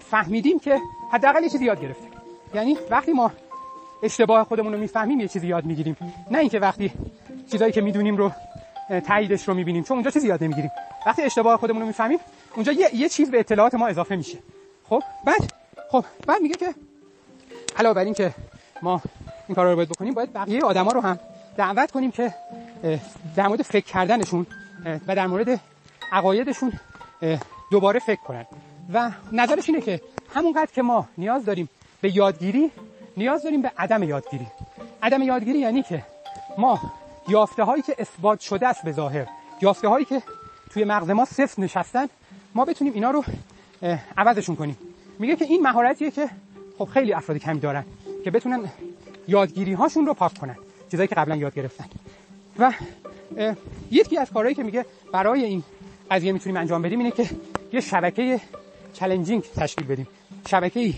فهمیدیم که حداقل یه چیزی یاد گرفتیم یعنی وقتی ما اشتباه خودمون رو می‌فهمیم یه چیزی یاد می‌گیریم. نه اینکه وقتی چیزایی که می‌دونیم رو تاییدش رو می‌بینیم چون اونجا چیزی یاد نمی‌گیریم. وقتی اشتباه خودمون رو می‌فهمیم اونجا یه, یه چیز به اطلاعات ما اضافه میشه. خب؟ بعد خب بعد میگه که علاوه بر این که ما این کارا رو باید بکنیم باید بقیه آدما رو هم دعوت کنیم که در مورد فکر کردنشون و در مورد عقایدشون دوباره فکر کنن. و نظرش اینه که همونقدر که ما نیاز داریم به یادگیری نیاز داریم به عدم یادگیری. عدم یادگیری یعنی که ما یافته هایی که اثبات شده است به ظاهر یافته هایی که توی مغز ما صفر نشستن ما بتونیم اینا رو عوضشون کنیم. میگه که این مهارتیه که خب خیلی افراد کمی دارن که بتونن یادگیری هاشون رو پاک کنن چیزایی که قبلا یاد گرفتن. و یکی از کارهایی که میگه برای این قضیه می‌تونیم انجام بدیم اینه که یه شبکه چالنجینگ تشکیل بدیم. شبکه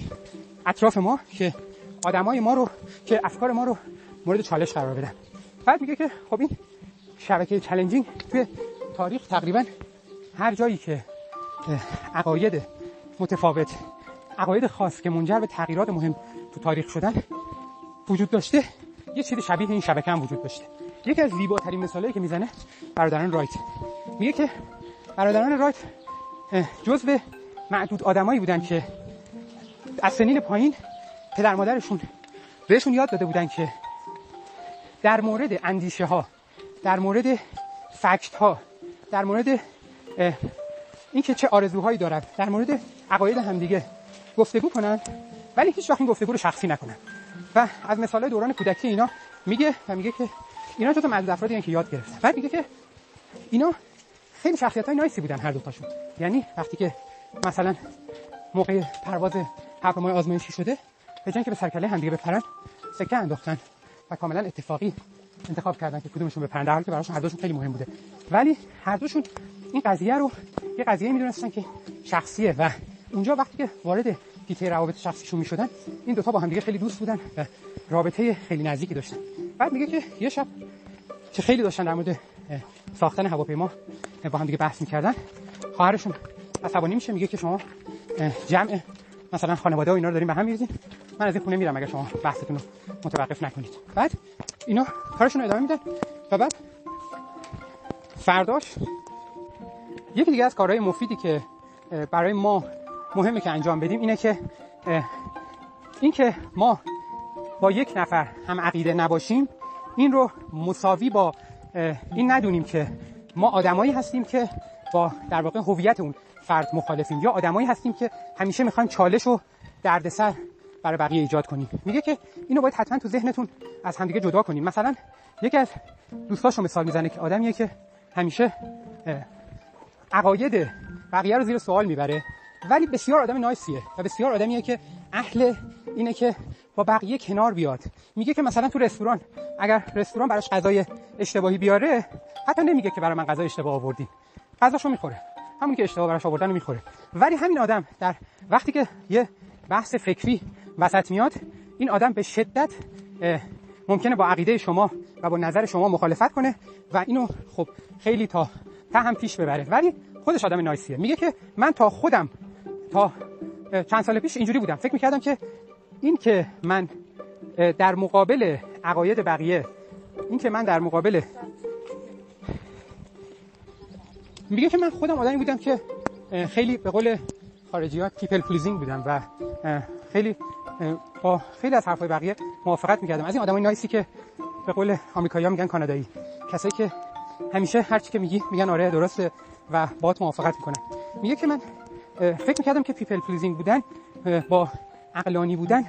اطراف ما که آدمای ما رو که افکار ما رو مورد چالش قرار بدن. بعد میگه که خب این شبکه چالنجینگ توی تاریخ تقریبا هر جایی که عقاید متفاوت عقاید خاص که منجر به تغییرات مهم تو تاریخ شدن وجود داشته یه چیز شبیه این شبکه هم وجود داشته. یکی از زیباترین مثالایی که می‌زنه برادران رایت. میگه که برادران رایت جزء معدود آدمایی بودن که از سنین پایین پدر مادرشون بهشون یاد داده بودن که در مورد اندیشه ها در مورد فکت ها در مورد اینکه چه آرزوهایی دارن در مورد عقاید همدیگه گفتگو کنن ولی هیچ وقت این گفتگو رو شخصی نکنن و از مثال دوران کودکی اینا میگه و میگه که اینا جزو معدود افرادی که یاد گرفتن بعد میگه که اینا خیلی شخصیت های نایسی بودن هر دوتاشون یعنی وقتی که مثلا موقع پرواز هواپیمای آزمایشی شده به جای که به سرکله هم دیگه بپرن سکه انداختن و کاملا اتفاقی انتخاب کردن که کدومشون در حالی که براشون هر دوشون خیلی مهم بوده. ولی هر دوشون این قضیه رو یه قضیه می‌دونستن که شخصیه و اونجا وقتی که وارد دیته روابط شخصیشون می‌شدن این دوتا با هم دیگه خیلی دوست بودن و رابطه خیلی نزدیکی داشتن. بعد میگه که یه شب که خیلی داشتن در مورد ساختن هواپیما با هم دیگه بحث می‌کردن خواهرشون عصبانی میشه میگه که شما جمع مثلا خانواده و اینا رو داریم به هم میریزین. من از این خونه میرم اگر شما بحثتون رو متوقف نکنید. بعد اینا کارشون ادامه میدن. و بعد فرداش یکی دیگه از کارهای مفیدی که برای ما مهمه که انجام بدیم اینه که این که ما با یک نفر هم عقیده نباشیم این رو مساوی با این ندونیم که ما آدمایی هستیم که با در واقع هویت اون فرد مخالفیم یا آدمایی هستیم که همیشه می‌خوایم چالش و دردسر برای بقیه ایجاد کنیم. میگه که اینو باید حتما تو ذهنتون از همدیگه جدا کنیم. مثلا یکی از دوستاشو مثال می‌زنه که آدمیه که همیشه عقاید بقیه رو زیر سوال می‌بره ولی بسیار آدم نایسیه و بسیار آدمیه که اهل اینه که با بقیه کنار بیاد. میگه که مثلا تو رستوران اگر رستوران براش غذای اشتباهی بیاره حتی نمیگه که برای من غذای اشتباه آوردین. غذاشو می‌خوره. همون که اشتباه براش آوردن رو می‌خوره. ولی همین آدم در وقتی که یه بحث فکری وسط میاد این آدم به شدت ممکنه با عقیده شما و با نظر شما مخالفت کنه و اینو خب خیلی تا تا هم پیش ببره. ولی خودش آدم nice یه. میگه که من تا خودم تا چند سال پیش اینجوری بودم. فکر می‌کردم که این که من در مقابل عقاید بقیه این که من در مقابل میگه که من خودم آدمی بودم که خیلی به قول خارجی ها people pleasing بودم و خیلی با خیلی از حرفای بقیه موافقت می‌کردم. از این آدمای nice ی که به قول آمریکایی‌ها میگن کانادایی. کسایی که همیشه هر چی که میگی میگن آره درسته و باهات موافقت می‌کنن. میگه که من فکر می‌کردم که people pleasing بودن با عقلانی بودن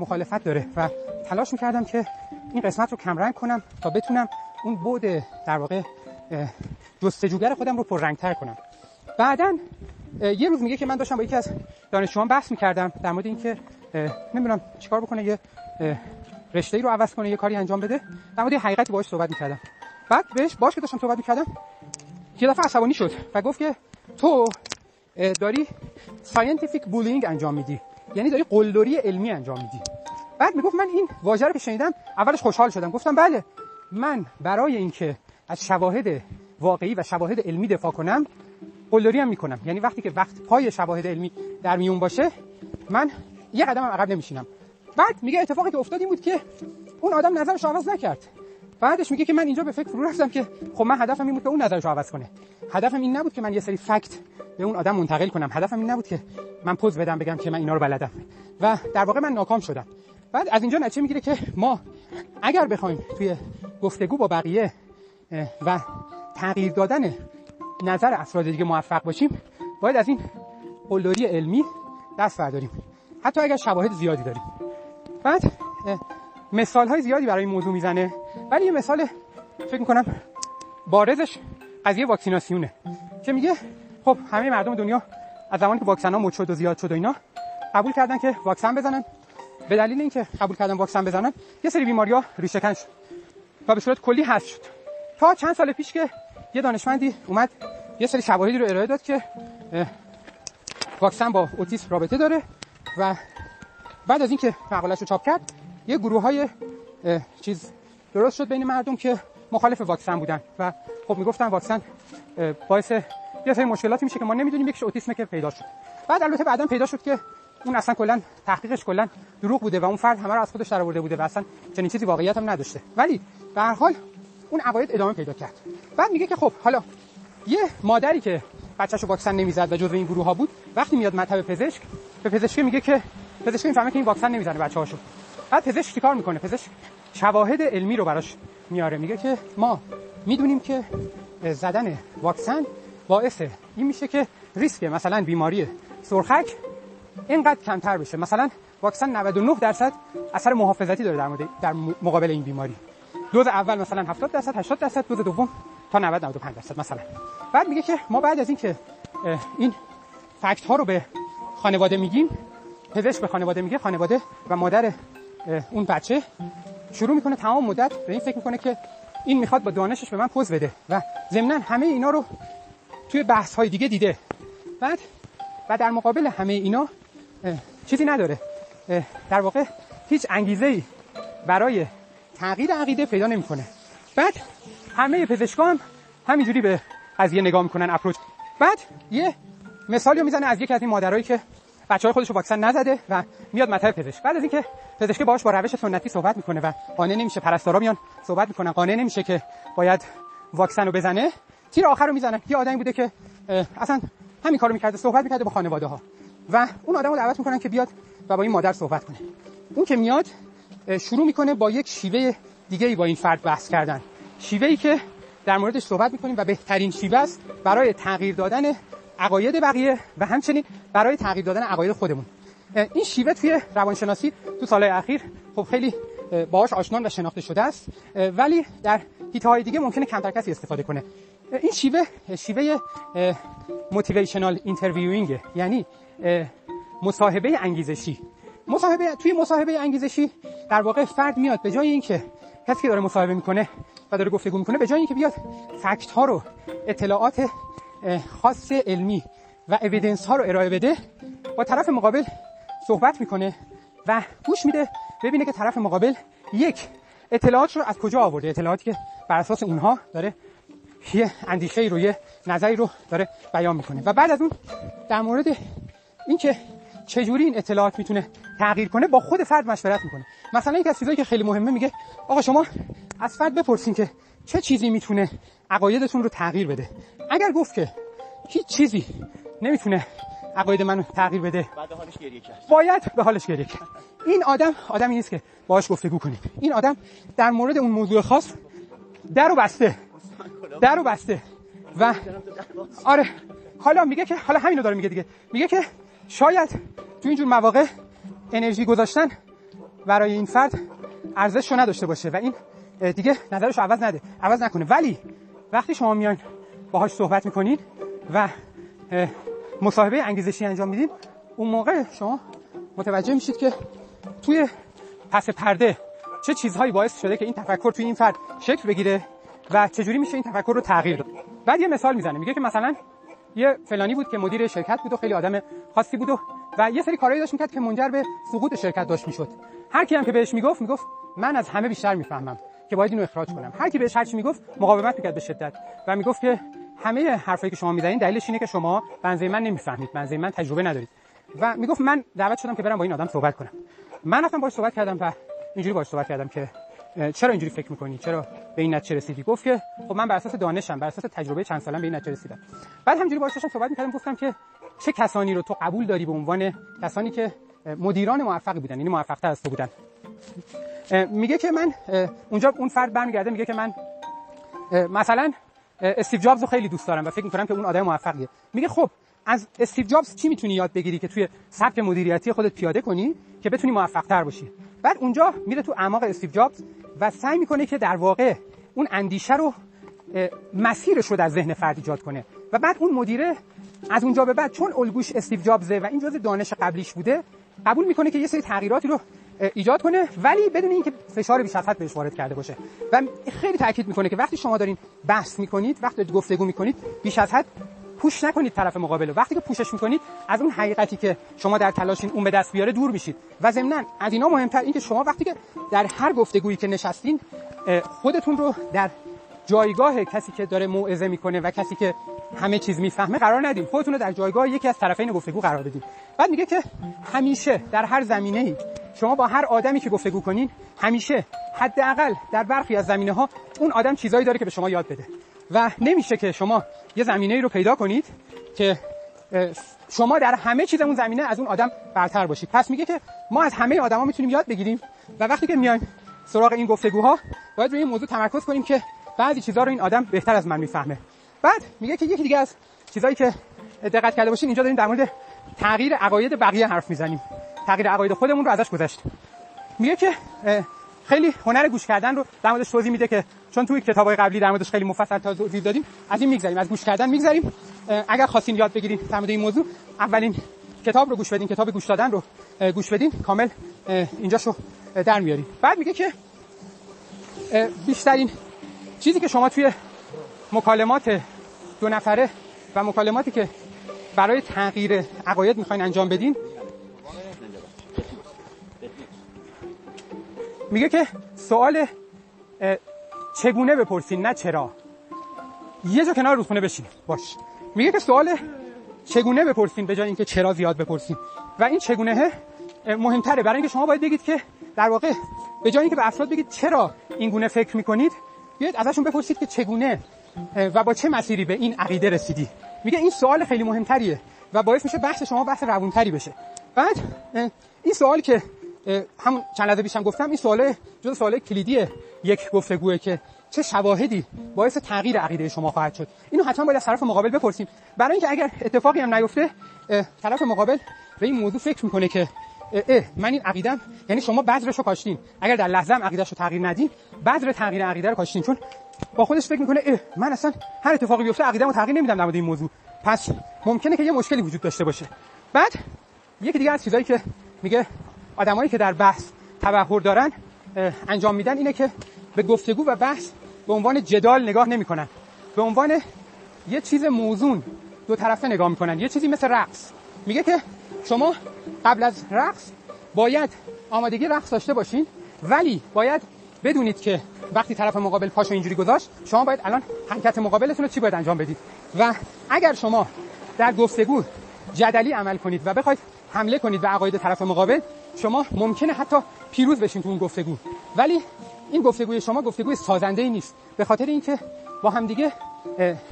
مخالفت داره و تلاش می‌کردم که این قسمت رو کمرنگ کنم تا بتونم اون بعد در واقع جستجوگر خودم رو پررنگتر کنم. بعدا یه روز میگه که من داشتم با یکی از دانشجویان بحث می‌کردم در مورد اینکه نمی‌دونم چیکار بکنه یه رشته ای رو عوض کنه یه کاری انجام بده. در مورد حقیقتی باهاش صحبت می‌کردم. بعد بعد باهاش که داشتم صحبت می‌کردم یه دفعه عصبانی شد و گفت که تو داری scientific bullying انجام میدی. یعنی داری قلدری علمی انجام میدی. بعد می‌گفت من این واژه رو که اولش خوشحال شدم. گفتم بله من برای اینکه از شواهد واقعی و شواهد علمی دفاع کنم قلدری هم می‌کنم. یعنی وقتی که وقت پای شواهد علمی در میون باشه من یه قدم عقب نمیشینم. بعد میگه اتفاقی که افتاد این بود که اون آدم نظرش عوض نکرد. بعدش میگه که من اینجا به فکر فرو رفتم که خب من هدفم این بود که اون نظرش عوض کنه. هدفم این نبود که من یه سری فکت به اون آدم منتقل کنم. هدفم این نبود که من پوز بدم بگم که من اینا رو بلدم. و در واقع من ناکام شدم. بعد از اینجا نتیجه می‌گیره که ما اگر بخوایم توی گفتگو با بقیه و تغییر دادن نظر افراد دیگه موفق باشیم باید از این قلدری علمی دست برداریم. حتی اگر شواهد زیادی داریم. بعد مثال های زیادی برای این موضوع می‌زنه ولی یه مثال فکر می‌کنم بارزش قضیه واکسیناسیونه که میگه خب همه مردم دنیا از زمانی که واکسن ها مد شد و زیاد شد و اینا قبول کردن که واکسن بزنن. به دلیل اینکه قبول کردن واکسن بزنن یه سری بیماری ها ریشه‌کن شد. و به صورت کلی حذف شد. تا چند سال پیش که یه دانشمندی اومد یه سری شواهدی رو ارائه داد که واکسن با اوتیسم رابطه داره و بعد از اینکه مقاله‌اش رو چاپ کرد یه گروه های چیز درست شد بین مردم که مخالف واکسن بودن و خب می‌گفتن واکسن باعث یه سری مشکلاتی میشه که ما نمی‌دونیم یکیش اوتیسم که پیدا شد. بعد البته بعدا پیدا شد که اون اصلا کلا تحقیقش کلا دروغ بوده و اون فرد همه رو از خودش درآورده بوده و اصلا چنین چیزی واقعیت هم نداشته. ولی به هر حال اون عقاید ادامه پیدا کرد. بعد میگه که خب حالا یه مادری که بچه‌شو واکسن نمی‌زد و جزو این گروه ها بود وقتی میاد مطب پزشک به پزشکی میگه که پزشک می‌فهمه که این واکسن نمی‌زنه بچه‌هاشو. بعد پزشک چیکار می‌کنه؟ پزشک شواهد علمی رو براش میاره. میگه که ما می‌دونیم که زدن واکسن باعث این میشه که ریسک مثلا بیماری سرخک اینقدر کمتر بشه. مثلا واکسن 99 درصد اثر محافظتی داره در, در مقابل این بیماری. دوز اول مثلا 70 درصد 80 درصد دوز دوم تا 90 95 درصد مثلا. بعد میگه که ما بعد از این که این فکت ها رو به خانواده میگیم پزشک به خانواده میگه خانواده و مادر اون بچه شروع می‌کنه تمام مدت به این فکر می‌کنه که این می‌خواد با دانشش به من پوز بده و ضمنا همه اینا رو توی بحث های دیگه دیده. بعد و در مقابل همه اینا چیزی نداره. در واقع هیچ انگیزه ای برای تغییر عقیده پیدا نمی‌کنه. بعد همه پزشکان هم همینجوری به قضیه نگاه می‌کنن اپروچ. بعد یه مثالی رو می‌زنه از یکی از این مادرایی که بچهای خودش رو واکسن نزده و میاد مطب پزشک. بعد از اینکه پزشک باهاش با روش سنتی صحبت می‌کنه و قانع نمیشه پرستارا میان صحبت می‌کنن قانع نمیشه که باید واکسن رو بزنه تیر آخر رو می‌زنن. یه آدمی بوده که اصلا همین کارو می‌کرده صحبت می‌کرده با خانواده ها و اون آدم رو دعوت می‌کنن که بیاد و با این مادر صحبت کنه. اون که میاد شروع می‌کنه با یک شیوه دیگه با این فرد بحث کردن. شیوه ای که در موردش صحبت می‌کنیم و بهترین شیوه است برای تغییر دادن عقاید بقیه و همچنین برای تغییر دادن عقاید خودمون. این شیوه توی روانشناسی تو سالهای اخیر خب خیلی باهاش آشنان و شناخته شده است ولی در حیطه های دیگه ممکنه کمتر کسی استفاده کنه. این شیوه شیوه motivational interviewing یعنی مصاحبه انگیزشی. مصاحبه توی مصاحبه انگیزشی در واقع فرد میاد به جای اینکه کسی که داره مصاحبه می‌کنه و داره گفتگو می‌کنه به جای اینکه بیاد fact ها رو اطلاعات خاص علمی و اویدنس ها رو ارائه بده با طرف مقابل صحبت می‌کنه و گوش میده ببینه که طرف مقابل یک اطلاعات رو از کجا آورده. اطلاعاتی که بر اساس اونها داره یه اندیشه رو یه نظری رو داره بیان می‌کنه. و بعد از اون در مورد اینکه چجوری این اطلاعات می‌تونه تغییر کنه؟ با خود فرد مشورت می‌کنه. مثلا یک از چیزایی که خیلی مهمه میگه آقا شما از فرد بپرسین که چه چیزی می‌تونه عقایدتون رو تغییر بده. اگر گفت که هیچ چیزی نمی‌تونه عقاید منو تغییر بده باید به حالش گریه کرد. این آدم آدمی نیست که باهاش گفتگو کنیم این آدم در مورد اون موضوع خاص در و بسته. در و بسته. و آره. حالا میگه که حالا همینو داره میگه دیگه. میگه که شاید تو اینجور مواقع انرژی گذاشتن برای این فرد ارزش رو نداشته باشه و این دیگه نظرش عوض نده عوض نکنه. ولی وقتی شما میان باهاش صحبت می‌کنین و مصاحبه انگیزشی انجام میدین اون موقع شما متوجه میشید که توی پس پرده چه چیزهایی باعث شده که این تفکر توی این فرد شکل بگیره و چجوری میشه این تفکر رو تغییر داد. بعد یه مثال می‌زنه. میگه که مثلا یه فلانی بود که مدیر شرکت بود و خیلی آدم خاصی بود و, و یه سری کارهایی داشت می‌کرد که منجر به سقوط شرکت داشت می‌شد. هر کی هم که بهش می‌گفت می‌گفت من از همه بیشتر می‌فهمم که باید اینو اخراج کنم. هر کی بهش هر چی می‌گفت مقاومت می‌کرد به شدت و می‌گفت که همه حرفایی که شما می‌زنید دلیلش اینه که شما بنزه من نمی‌فهمید بنزه من تجربه ندارید. و می‌گفت من دعوت شدم که برم با این آدم صحبت کنم. من رفتم باهاش صحبت کردم و اینجوری باهاش صحبت کردم که چرا اینجوری فکر می‌کنی؟ چرا به این نتیجه رسیدی؟ گفت که خب من بر اساس دانشم بر اساس تجربه چند سالم به این نتیجه رسیدم. بعد همینجوری باهاش داشتم صحبت می‌کردم گفتم که چه کسانی رو تو قبول داری به عنوان کسانی که مدیران موفقی بودن یعنی موفق تر از تو بودن. میگه که من اونجا اون فرد برمیگرده میگه که من مثلا استیو جابز رو خیلی دوست دارم و فکر می‌کنم که اون آدم موفقیه. میگه خب از استیو جابز چی می‌تونی یاد بگیری که توی سبک مدیریتی خودت پیاده کنی که بتونی موفق تر بعد اونجا میره تو اعماق استیو جابز و سعی می‌کنه که در واقع اون اندیشه رو مسیرش رو در ذهن فرد ایجاد کنه. و بعد اون مدیره از اونجا به بعد چون الگوش استیو جابزه و این جزء دانش قبلیش بوده قبول می‌کنه که یه سری تغییراتی رو ایجاد کنه ولی بدون اینکه فشار بیش از حد بهش وارد کرده باشه. و خیلی تاکید می‌کنه که وقتی شما دارین بحث می‌کنید وقتی گفتگو می‌کنید بیش از حد پوش نکنید طرف مقابل رو. وقتی که پوشش می‌کنید از اون حقیقتی که شما در تلاشین اون به دست بیاره دور میشید. و ضمن از اینا مهمتر این که شما وقتی که در هر گفتگویی که نشستین خودتون رو در جایگاه کسی که داره موعظه می‌کنه و کسی که همه چیز می‌فهمه قرار ندیم. خودتون رو در جایگاه یکی از طرفین گفتگو قرار بدید بعد میگه که همیشه در هر زمینه‌ای شما با هر آدمی که گفتگو کنین همیشه حداقل در برخی از زمینه ها اون آدم چیزایی داره که به شما یاد بده. و نمیشه که شما یه زمینه ای رو پیدا کنید که شما در همه چیز اون زمینه از اون آدم برتر باشید. پس میگه که ما از همه آدما می‌تونیم یاد بگیریم و وقتی که میایم سراغ این گفتگوها باید روی این موضوع تمرکز کنیم که بعضی چیزها رو این آدم بهتر از من می‌فهمه. بعد میگه که یکی دیگه از چیزایی که دقت کرده باشین اینجا داریم در مورد تغییر عقاید بقیه حرف می‌زنیم. تغییر عقاید خودمون رو ازش گذشت. میگه که خیلی هنر گوش کردن رو در موردش توضیح میده که چون توی کتابای قبلی در موردش خیلی مفصل توضیح دادیم از این میگذریم از گوش کردن میگذریم. اگر خواستین یاد بگیرین در مورد این موضوع اولین کتاب رو گوش بدین کتاب گوش دادن رو گوش بدین کامل اینجاشو در میاریم. بعد میگه که بیشترین چیزی که شما توی مکالمات دو نفره و مکالماتی که برای تغییر عقاید می‌خواین انجام بدین میگه که سوال چگونه بپرسین نه چرا؟ یه جا کنار رودخونه بشین. باش. میگه که سوال چگونه بپرسیم به جای اینکه چرا زیاد بپرسیم و این چگونه مهمتره. برای اینکه شما باید بگید که در واقع به جای اینکه به افراد بگید چرا این گونه فکر می‌کنید بیاید ازشون بپرسید که چگونه و با چه مسیری به این عقیده رسیدی. میگه این سوال خیلی مهمتریه و باعث میشه بحث شما بحث روونتری بشه. بعد این سوال که همون چند لحظه پیشم گفتم این سوال جز سوال کلیدی یک گفتگوه که چه شواهدی باعث تغییر عقیده شما خواهد شد. اینو حتما باید از طرف مقابل بپرسیم. برای اینکه اگر اتفاقی هم نیفته طرف مقابل به این موضوع فکر می‌کنه که اه من این عقیدم یعنی شما بذرش رو کاشتین. اگر در لحظه هم عقیدهش رو تغییر ندین بذر تغییر عقیده رو کاشتین. چون با خودش فکر می‌کنه اه من اصلا هر اتفاقی بیفته عقیده‌مو تغییر نمیدم در این موضوع. پس ممکنه که یه مشکلی وجود داشته باشه. بعد یکی دیگه از چیزایی که میگه آدمایی که در بحث تبحر دارن انجام میدن اینه که به گفتگو و بحث به عنوان جدال نگاه نمی‌کنن. به عنوان یه چیز موزون دو طرفه نگاه می‌کنن. یه چیزی مثل رقص. میگه که شما قبل از رقص باید آمادگی رقص داشته باشین ولی باید بدونید که وقتی طرف مقابل پاشو اینجوری گذاشت شما باید الان حرکت مقابلتون رو چی باید انجام بدید؟ و اگر شما در گفتگو جدلی عمل کنید و بخواید حمله کنید به عقاید طرف مقابل شما ممکنه حتی پیروز بشین تو اون گفتگو. ولی این گفتگوی شما گفتگوی سازنده ای نیست. به خاطر اینکه با همدیگه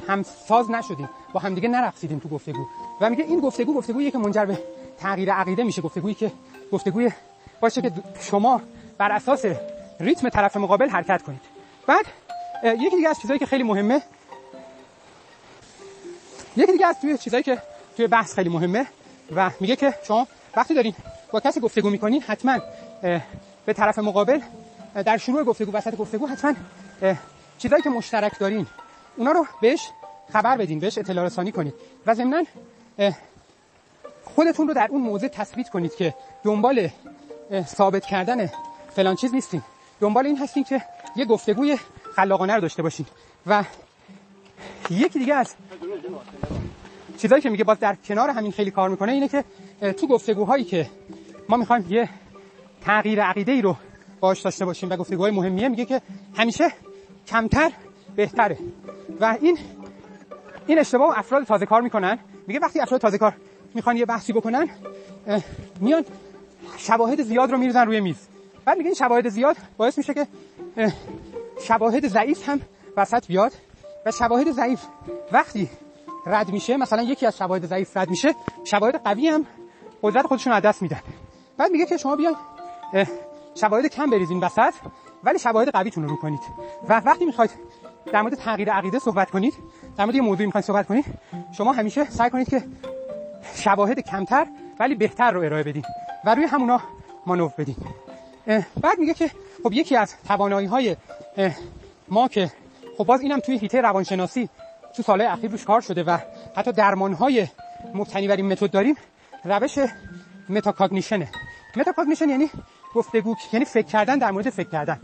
هم ساز نشدیم. با همدیگه نرقصیدیم تو گفتگو. و میگه این گفتگو گفتگویی که منجر به تغییر عقیده میشه. گفتگویی که گفتگوی باشه که شما بر اساس ریتم طرف مقابل حرکت کنید. بعد یکی دیگه از چیزایی که خیلی مهمه یکی دیگه از توی چیزایی که توی بحث خیلی مهمه و میگه که شما وقتی دارین با کسی گفتگو می‌کنین حتما به طرف مقابل در شروع گفتگو وسط گفتگو حتما چیزایی که مشترک دارین اونا رو بهش خبر بدین بهش اطلاع رسانی کنید و ضمن خودتون رو در اون موضع تثبیت کنید که دنبال ثابت کردن فلان چیز نیستین. دنبال این هستین که یه گفتگوی خلاقانه رو داشته باشین و یکی دیگه از چیزایی که میگه باز در کنار همین خیلی کار می‌کنه اینه که تو گفتگوهایی که ما می‌خوایم یه تغییر عقیده ای رو باش داشته باشیم و گفتگوهای مهمیه. میگه که همیشه کمتر بهتره. و این این اشتباه افراد تازه کار می‌کنن. میگه وقتی افراد تازه کار می‌خوان یه بحثی بکنن میان شواهد زیاد رو میریزن روی میز. بعد میگه این شواهد زیاد باعث میشه که شواهد ضعیف هم وسط بیاد. و شواهد ضعیف وقتی رد میشه مثلا یکی از شواهد ضعیف رد میشه شواهد قوی هم قدرت خودشون از دست میدن. بعد میگه که شما بیان شواهد کم بریزین وسط ولی شواهد قویتون رو کنید. و وقتی می‌خواید در مورد تغییر عقیده صحبت کنید در مورد یه موضوعی می‌خواید صحبت کنید شما همیشه سعی کنید که شواهد کمتر ولی بهتر رو ارائه بدین و روی همونا مانور بدین. بعد میگه که خب یکی از توانایی های ما که خب باز اینم توی حیطه روانشناسی تو سالهای اخیر روش کار شده و حتی درمان های مبتنی بر این متد داریم روش metacognition ه. metacognition یعنی گفتگو یعنی فکر کردن در مورد فکر کردن.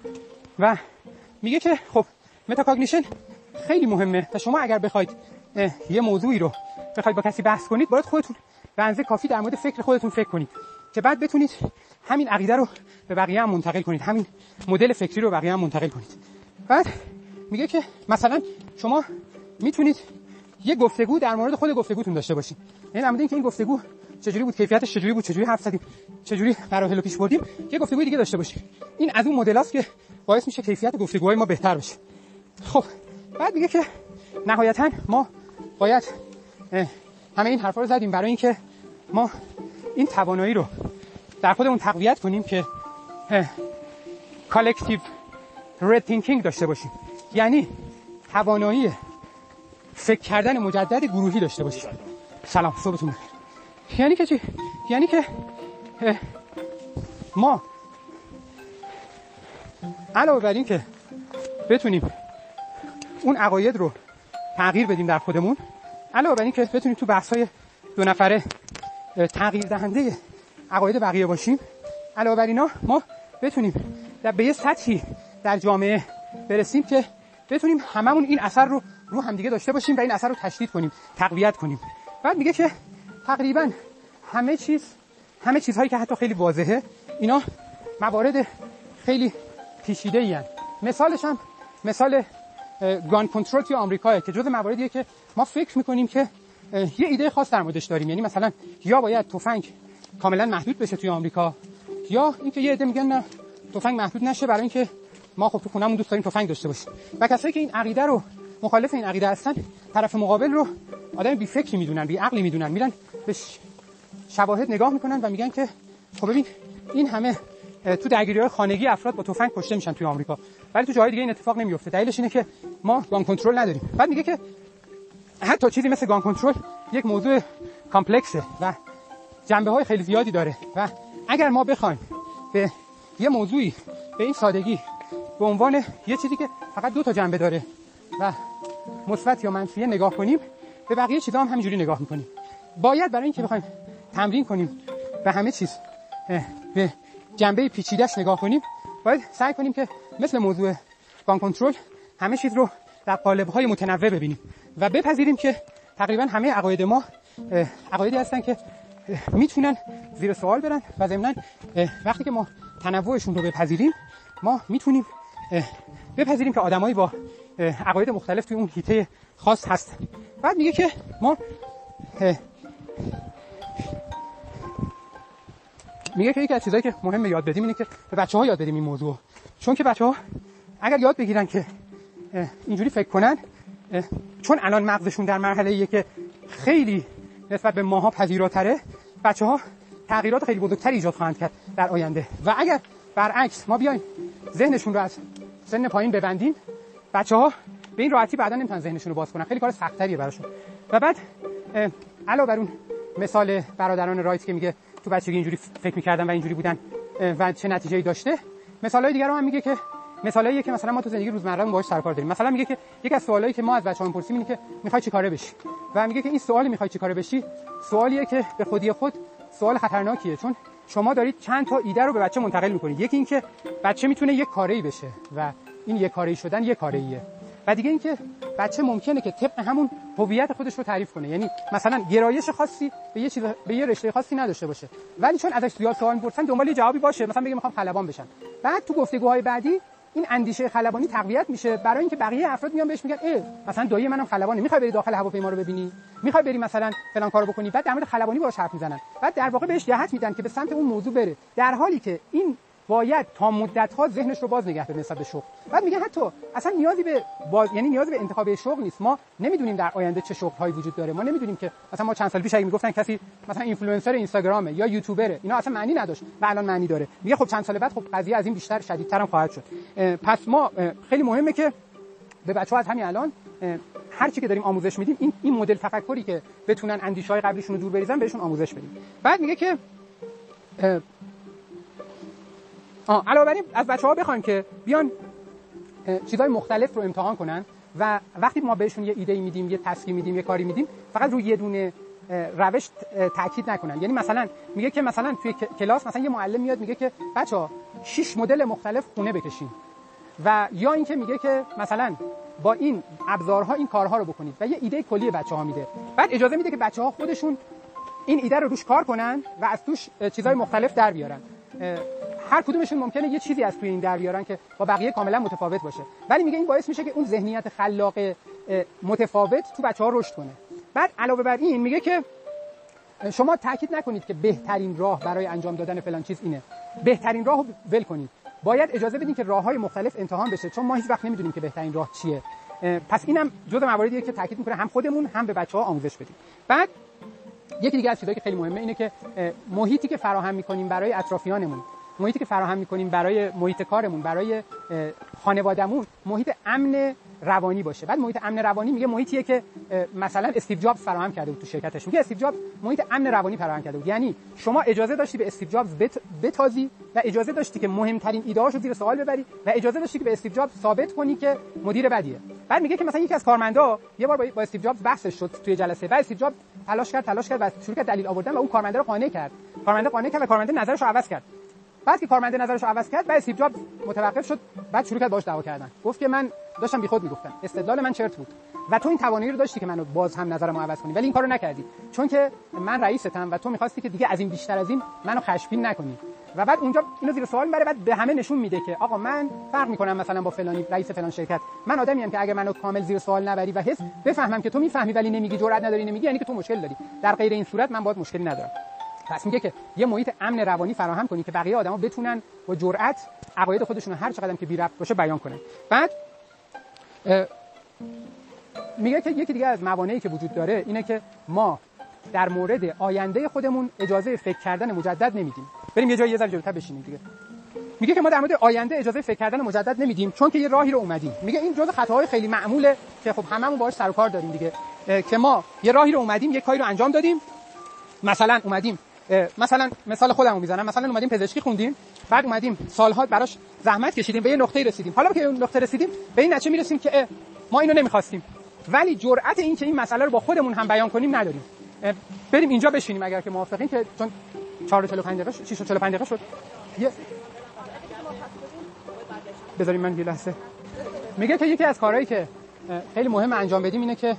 و میگه که خب metacognition خیلی مهمه. و شما اگر بخواید یه موضوعی رو بخواید با کسی بحث کنید باید خودتون به اندازه کافی در مورد فکر خودتون فکر کنید. که بعد بتونید همین عقیده رو به بقیه هم منتقل کنید. همین مدل فکری رو به بقیه هم منتقل کنید. بعد میگه که مثلا شما می‌تونید یه گفتگو در مورد خود گفتگوتون داشته باشید. یعنی در مورد اینکه این گفتگو چجوری بود؟ کیفیتش چجوری بود؟ چجوری حرف زدیم؟ چجوری مراحل پیش بردیم؟ یه گفتگوی دیگه داشته باشیم. این از اون مدل که باعث میشه کیفیت گفتگوهای ما بهتر بشه. خب بعد میگه که نهایتا ما باید همه این حرفا رو زدیم برای اینکه ما این توانایی رو در خودمون تقویت کنیم که collective rethinking داشته باشیم. یعنی توانایی فکر کردن مجدد گروهی داشته باشیم. سلام صبحتون یعنی که چی؟ یعنی که ما علاوه بر این که بتونیم اون عقاید رو تغییر بدیم در خودمون علاوه بر این که بتونیم تو بحث های دو نفره تغییر دهنده عقاید بقیه باشیم علاوه بر اینا ما بتونیم در به یه سطحی در جامعه برسیم که بتونیم هممون این اثر رو رو همدیگه داشته باشیم و این اثر رو تشدید کنیم تقویت کنیم. بعد میگه که تقریبا همه چیز همه چیزهایی که حتی خیلی واضحه اینا موارد خیلی پیچیده ای مثالش هم مثال گان کنترل توی آمریکا که جز مواردیه که ما فکر می‌کنیم که یه ایده خاص در موردش داریم. یعنی مثلا یا باید تفنگ کاملا محدود بشه توی آمریکا یا اینکه یه عده میگن نه تفنگ محدود نشه برای اینکه ما خب تو خونمون دوست داریم تفنگ داشته باشیم. و کسایی که این عقیده رو مخالف این عقیده هستن طرف مقابل رو آدم بی فکری می‌دونن بی عقلی می‌دونن میرن به شواهد نگاه می‌کنن و میگن که خب ببین این همه تو درگیری های خانگی افراد با تفنگ کشته میشن توی آمریکا. ولی تو جاهای دیگه این اتفاق نمیفته دلیلش اینه که ما گان کنترل نداریم. بعد میگه که حتی چیزی مثل گان کنترل یک موضوع کامپلکسه و جنبه های خیلی زیادی داره و اگر ما بخوایم به یه موضوعی به این سادگی به عنوان یه چیزی که فقط دو تا جنبه داره و مثبت یا منفی نگاه کنیم به بقیه چیزا هم همینجوری نگاه می‌کنیم. باید برای اینکه بخوایم تمرین کنیم به همه چیز به جنبه پیچیدهش نگاه کنیم باید سعی کنیم که مثل موضوع گان کنترل همه چیز رو در قالب های متنوع ببینیم و بپذیریم که تقریبا همه عقاید ما عقایدی هستن که می‌تونن زیر سوال برن و ضمنا وقتی که ما تنوعشون رو بپذیریم ما می‌تونیم بپذیریم که آدمایی با عقاید مختلف توی اون هیته خاص هست بعد میگه که ما میگه که یکی از چیزایی که مهمه یاد بدیم اینه که به بچه ها یاد بدیم این موضوع. چون که بچه ها اگر یاد بگیرن که اینجوری فکر کنن چون الان مغزشون در مرحله ایه که خیلی نسبت به ماها پذیراتره بچه ها تغییرات خیلی بزرگتری ایجاد خواهند کرد در آینده. و اگر برعکس ما بیایم ذهنشون رو از سن پایین ببندیم بچه ها به این راحتی بعدا نمی‌تونن ذهنشون رو باز کنن. خیلی کار سختریه براشون. و بعد علاوه بر اون مثال برادران رایت که میگه تو بچگی اینجوری فکر می‌کردن و اینجوری بودن و چه نتیجه‌ای داشته مثالای دیگر رو هم میگه که مثالایی که مثلا ما تو زندگی روزمره باهاش سر کار داریم. مثلا میگه که یک از سوالایی که ما از بچه‌ها می‌پرسیم اینه که می‌خوای چیکاره بشی؟ و میگه که این سوالی می‌خوای چیکاره بشی؟ سوالیه که به خودی خود سوال خطرناکیه چون شما دارید چند تا ایده رو به بچه منتقل می‌کنید. یکی اینکه بچه می‌تونه یک کاری بشه و این یک کاری شدن یک کاریه و دیگه اینکه بچه ممکنه که طبق همون هویت خودش رو تعریف کنه. یعنی مثلا گرایش خاصی به یه چیز به یه رشته خاصی نداشته باشه. ولی چون ازش زیاد سوال می‌پرسن دنبال جوابی باشه. مثلا بگه می‌خوام خلبان بشم. بعد تو گفتگوهای بعدی این اندیشه خلبانی تقویت میشه. برای اینکه بقیه افراد میان بهش میگن ای مثلا دایی منم خلبانه می‌خوای بری داخل هواپیما رو ببینی؟ می‌خوای بری مثلا فلان کارو بکنی؟ بعد در مورد خلبانی باهاش حرف می‌زنن. بعد در واقع بهش جهت میدن که به سمت اون موضوع بره. در حالی که این باید تا مدت ها ذهنش رو باز نگه به نسبت به شغل. بعد میگه حتی اصلا نیازی به باز یعنی نیازی به انتخاب شغل نیست. ما نمی‌دونیم در آینده چه شغل هایی وجود داره. ما نمی‌دونیم که مثلا ما چند سال پیش اگه می‌گفتن کسی مثلا اینفلوئنسر اینستاگرامه یا یوتیوبره اینا اصلا معنی نداشت و الان معنی داره. میگه خب چند سال بعد خب قضیه از این بیشتر شدیدتر هم خواهد شد. پس ما خیلی مهمه که به بچه‌ها از همین الان هر چی که داریم آموزش میدیم این این مدل تفکری که بتونن اندیشه های قبلیشون رو دور بریزن بهشون آموزش بدیم. بعد میگه که علاوه بر این از بچه‌ها بخوایم که بیان چیزهای مختلف رو امتحان کنن و وقتی ما بهشون یه ایده میدیم یه تصمیم میدیم یه کاری میدیم فقط روی یه دونه روش تاکید نکنن. یعنی مثلا میگه که مثلا توی کلاس مثلا یه معلم میاد میگه که بچه 6 مدل مختلف خونه بکشین و یا اینکه میگه که مثلا با این ابزارها این کارها رو بکنید و یه ایده کلی بچه ها میده. بعد اجازه میده که بچه ها خودشون این ایده رو روش کار کنن و از توش چیزهای مختلف در بیارن. هر کدومشون ممکنه یه چیزی از توی این در بیارن که با بقیه کاملا متفاوت باشه. ولی میگه این باعث میشه که اون ذهنیت خلاق متفاوت تو بچه ها رشد کنه. بعد علاوه بر این میگه که شما تاکید نکنید که بهترین راه برای انجام دادن فلان چیز اینه. بهترین راه رو ول کنید. باید اجازه بدین که راه های مختلف امتحان بشه چون ما هیچ وقت نمی‌دونیم که بهترین راه چیه. پس اینم جزء مواردیه که تاکید می‌کنه هم خودمون هم به بچه ها آموزش بدیم. بعد یکی دیگه از چیزایی که خیلی مهمه اینه که محیطی که فراهم می‌کنیم برای اطرافیانمون. محیطی که فراهم می‌کنیم برای محیط کارمون برای خانوادهمون محیط امن روانی باشه. بعد محیط امن روانی میگه محیطیه که مثلا استیو جابز فراهم کرده بود تو شرکتش. میگه استیو جابز محیط امن روانی فراهم کرده بود. یعنی شما اجازه داشتی به استیو جابز بتازی و اجازه داشتی که مهمترین ایده رو زیر سوال ببری و اجازه داشتی که به استیو جابز ثابت کنی که مدیر بدیه. بعد میگه که مثلا یکی از کارمندا یه بار با استیو جابز بحثش شد توی جلسه. بعد استیو جابز تلاش کرد تلاش کرد و شروع کرد دلیل آوردن و اون کارمنده رو قانع کرد. کارمنده قانع کرد و کارمنده نظرش رو عوض کرد. بعد که کارمنده نظرش رو عوض کرد بعد استیو جابز متوقف شد بعد شروع کرد باهاش دعوا کردن. گفت که من داشتم بیخود می‌گفتم. استدلال من چرت بود. و تو این توانایی رو داشتی که منو باز هم نظرمو عوض کنی. ولی این کارو نکردی. چون که من رئیستم و تو می‌خواستی که دیگه از این بیشتر از این منو خشمگین نکنی. و بعد اونجا اینو زیر سوال می‌بره بعد به همه نشون میده که آقا من فرق می‌کنم مثلا با فلانی رئیس فلان شرکت. من آدمی ام که اگر منو کامل زیر سوال نبری و حس بفهمم که تو می‌فهمی ولی نمیگی جرئت نداری نمیگی یعنی که تو مشکل داری. در غیر این صورت من باید مشکلی ندارم. پس میگه که یه محیط امن روانی فراهم کنی که بقیه آدما بتونن با جرأت عقاید خودشون هر چقدر که بی باشه بیان کنن. بعد میگه که یکی دیگه از موانعی که وجود داره اینه که ما در مورد آینده خودمون اجازه فکر کردن مجدد نمیدیم. بریم یه جایی یه ذره جلوتر بشینیم دیگه. میگه که ما در مورد آینده اجازه فکر کردن مجدد نمیدیم چون که یه راهی رو اومدیم. میگه این جزء خطاهای خیلی معموله که خب هممون باهاش سر و کار داریم دیگه. که ما یه راهی رو اومدیم یه کاری رو انجام دادیم. مثلا اومدیم مثلا مثال خودمو می‌زنم. مثلا اومدیم پزشکی خوندیم بعد اومدیم سالها براش زحمت کشیدیم به یه نقطه رسیدیم. حالا که اون نقطه رسیدیم به این نتیجه می‌رسیم که ما اینو نمی‌خواستیم. ولی جرأت این که این مسئله رو با خودمون هم بیان کنیم نداریم. بریم اینجا بشینیم اگر که موافقین که چون 4 45 دقیقه 6 45 دقیقه شد. یه بذاریم من یه لحظه. میگه که یکی از کارهایی که خیلی مهم انجام بدیم اینه که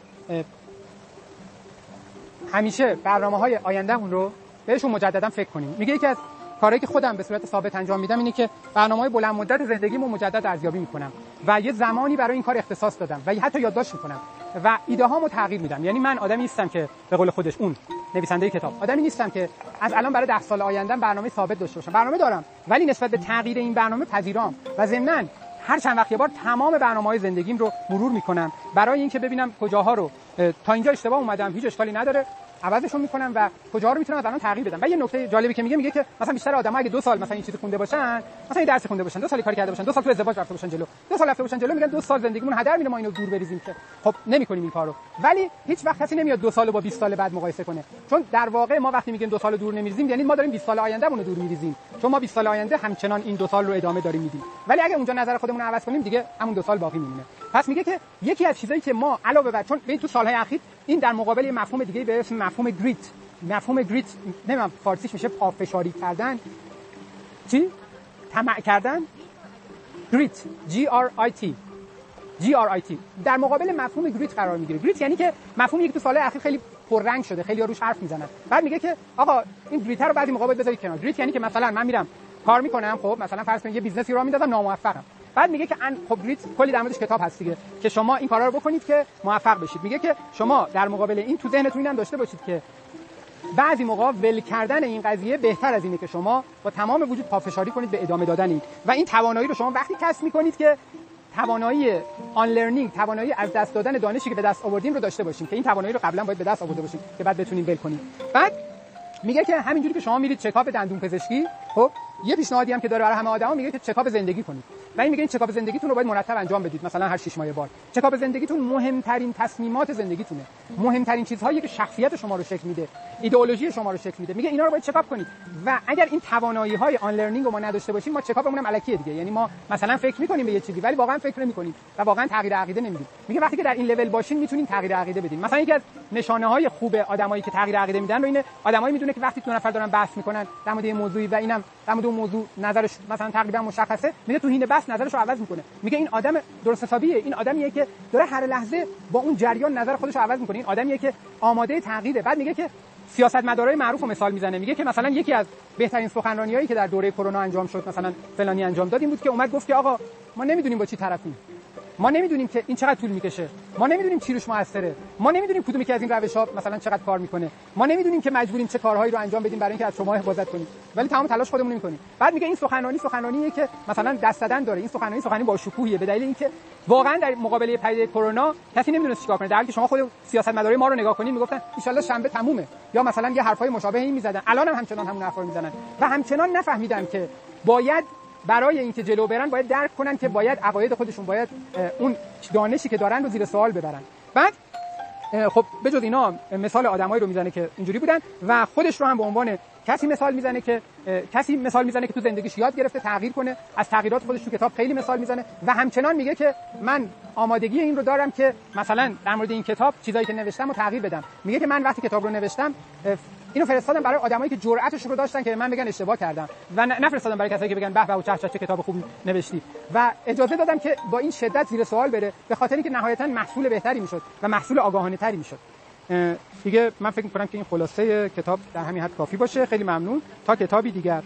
همیشه برنامه های آیندهمون رو بهشون مجددا فکر کنیم. میگه یکی از کاری که خودم به صورت ثابت انجام میدم اینه که برنامه‌های بلند مدت زندگیمو مجدد ارزیابی می‌کنم و یه زمانی برای این کار اختصاص دادم و حتی یادداشت می‌کنم و ایده هامو تغییر میدم. یعنی من آدمی نیستم که به قول خودش اون نویسنده کتاب. آدمی نیستم که از الان برای ده سال آینده برنامه ثابت داشته باشم. برنامه دارم ولی نسبت به تغییر این برنامه پذیرام و ضمناً هر چند وقت یه بار تمام برنامه‌های زندگیم رو مرور می‌کنم. برای اینکه ببینم کجاها رو تا اینجا اشتباه اومدم هیچ اشکالی نداره. عوضشون می‌کنم و کجا رو می‌تونم الان تغییر بدم و یه نکته جالبی که میگه میگه که مثلا بیشتر آدم‌ها اگه دو سال مثلا این چیزی خونده باشن مثلا این درس خونده باشن دو سال کاری کرده باشن دو سال تو ازدواج رفته باشن جلو دو سال رفته باشن جلو میگن دو سال زندگیمون هدر میره ما اینو دور بریزیم که خب نمی‌کنیم این کارو. ولی هیچ وقت کسی نمیاد دو سال با 20 سال بعد مقایسه کنه. چون در واقع ما وقتی میگیم دو سال دور نمیریزیم یعنی ما داریم 20 سال آیندهمون رو دور میریزیم. چون ما 20 سال آینده همچنان این دو سال رو ادامه داریم میدیم. ولی اگه اونجا نظر خودمون رو عوض کنیم دیگه همون دو سال باقی میمونه. پس میگه که یکی از چیزایی که ما علاوه بر چون تو سالهای اخیر این در مقابل مفهوم دیگه به اسم مفهوم grit مفهوم grit نمی‌دونم فارسیش میشه پافشاری کردن. چی؟ طمع کردن؟ grit G R I T G R I T در مقابل مفهوم grit قرار می‌گیره. grit یعنی که مفهومی که تو سال اخیر خیلی پررنگ شده خیلی روش حرف می‌زنن. بعد میگه که آقا این grit رو بعضی موقع بذارید کنار. grit یعنی که مثلا من میرم کار می‌کنم خب مثلا فرض کنید یه business ی رو میندازم ناموفقم. بعد میگه که ان خب کلی در موردش کتاب هست دیگه. که شما این کارا رو بکنید که موفق بشید. میگه که شما در مقابل این تو ذهنتون اینم داشته باشید که بعضی موقع ول کردن این قضیه بهتر از اینه که شما با تمام وجود پافشاری کنید به ادامه دادن و این توانایی رو شما وقتی کسب می‌کنید که توانایی unlearning توانایی از دست دادن دانشی که به دست آوردیم رو داشته باشیم. که این توانایی رو قبلا باید به دست آورده باشیم که بعد بتونیم ول کنیم. بعد میگه که همینجوری که شما میرید چکاپ دندون پزشکی خب یه پیشنهادی هم که داره برای همه آدما میگه که چکاپ زندگی کنید. و این میگه این چکاپ زندگیتون رو باید مرتب انجام بدید. مثلا هر 6 ماه بار. چکاپ زندگیتون مهمترین تصمیمات زندگیتونه. مهمترین چیزهایی که شخصیت شما رو شکل میده ایدئولوژی شما رو شکل میده. میگه اینا رو باید چکاپ کنید. و اگر این توانایی های unlearning رو ما نداشته باشیم ما چکاپمون هم الکیه دیگه. یعنی ما مثلا فکر می‌کنیم به یه چیزی ولی واقعا فکر نمی‌کنیم و واقعا تغییر عقیده نمیدیم. میگه وقتی که در این لول باشین می‌تونین تغییر عقیده بدین مثلا یکی از نشانه های خوب آدمایی که تغییر عقیده میدن رو اینه آدمایی می‌دونه که وقتی دو نفر دارن بحث می‌کنن در مورد موضوعی و اینم در مورد موضوع نظرش مثلا تقریبا مشخصه میگه تو حین بحث نظرش رو عوض می‌کنه. میگه این آدم درست حسابیه این آدمیه که داره هر لحظه با اون جریان نظر خودش رو عوض می‌کنه. این آدمیه که آماده تغییره. بعد میگه که سیاستمدارای معروف رو مثال می‌زنه. میگه که مثلا یکی از بهترین سخنرانیایی که در دوره کرونا انجام شد مثلا فلانی انجام داد این بود که اومد گفت که آقا ما نمی‌دونیم با چی طرفیم ما نمی‌دونیم که این چقدر طول می‌کشه. ما نمی‌دونیم چی روش موثره. ما نمی‌دونیم کدومی که از این روش ها مثلا چقدر کار می‌کنه. ما نمی‌دونیم که مجبوریم چه کارهایی رو انجام بدیم برای اینکه از شما حفاظت کنیم. ولی تمام تلاش خودمون می‌کنیم. بعد میگه این سخنرانی سخنرانیه که مثلا دست دادن داره. این سخنرانی سخنرانی با شکوهیه. به دلیل اینکه واقعا در مقابله پدیده کرونا کسی نمی‌دونه چیکار کنه. در حالی که شما خود سیاستمدارای ما رو نگاه کنید می‌گفتن ان شنبه تمومه. یا مثلا یه حرفای مشابه این می‌زدن. الان هم همچنان همون حرفا می‌زنن. و همچنان نفهمیدن که باید برای اینکه جلو برن باید درک کنن که باید عقاید خودشون باید اون دانشی که دارن رو زیر سوال ببرن. بعد خب بجز اینا مثال آدمایی رو می‌زنه که اینجوری بودن و خودش رو هم به عنوان کسی مثال می‌زنه که کسی مثال می‌زنه که تو زندگیش یاد گرفته تغییر کنه از تغییرات خودش تو کتاب خیلی مثال می‌زنه و همچنان میگه که من آمادگی این رو دارم که مثلا در مورد این کتاب چیزایی که نوشتم رو تغییر بدم. میگه که من وقتی کتاب رو نوشتم اینو فرستادم برای آدمایی که جرأتش رو داشتن که من بگن اشتباه کردم. و نفرستادم برای کسایی که بگن به به چه چه کتاب خوب نوشتی. و اجازه دادم که با این شدت زیر سوال بره به خاطر اینکه نهایتا محصول بهتری می‌شد و محصول آگاهانه تری می‌شد دیگه من فکر می‌کنم که این خلاصه کتاب در همین حد کافی باشه. خیلی ممنون. تا کتابی دیگر.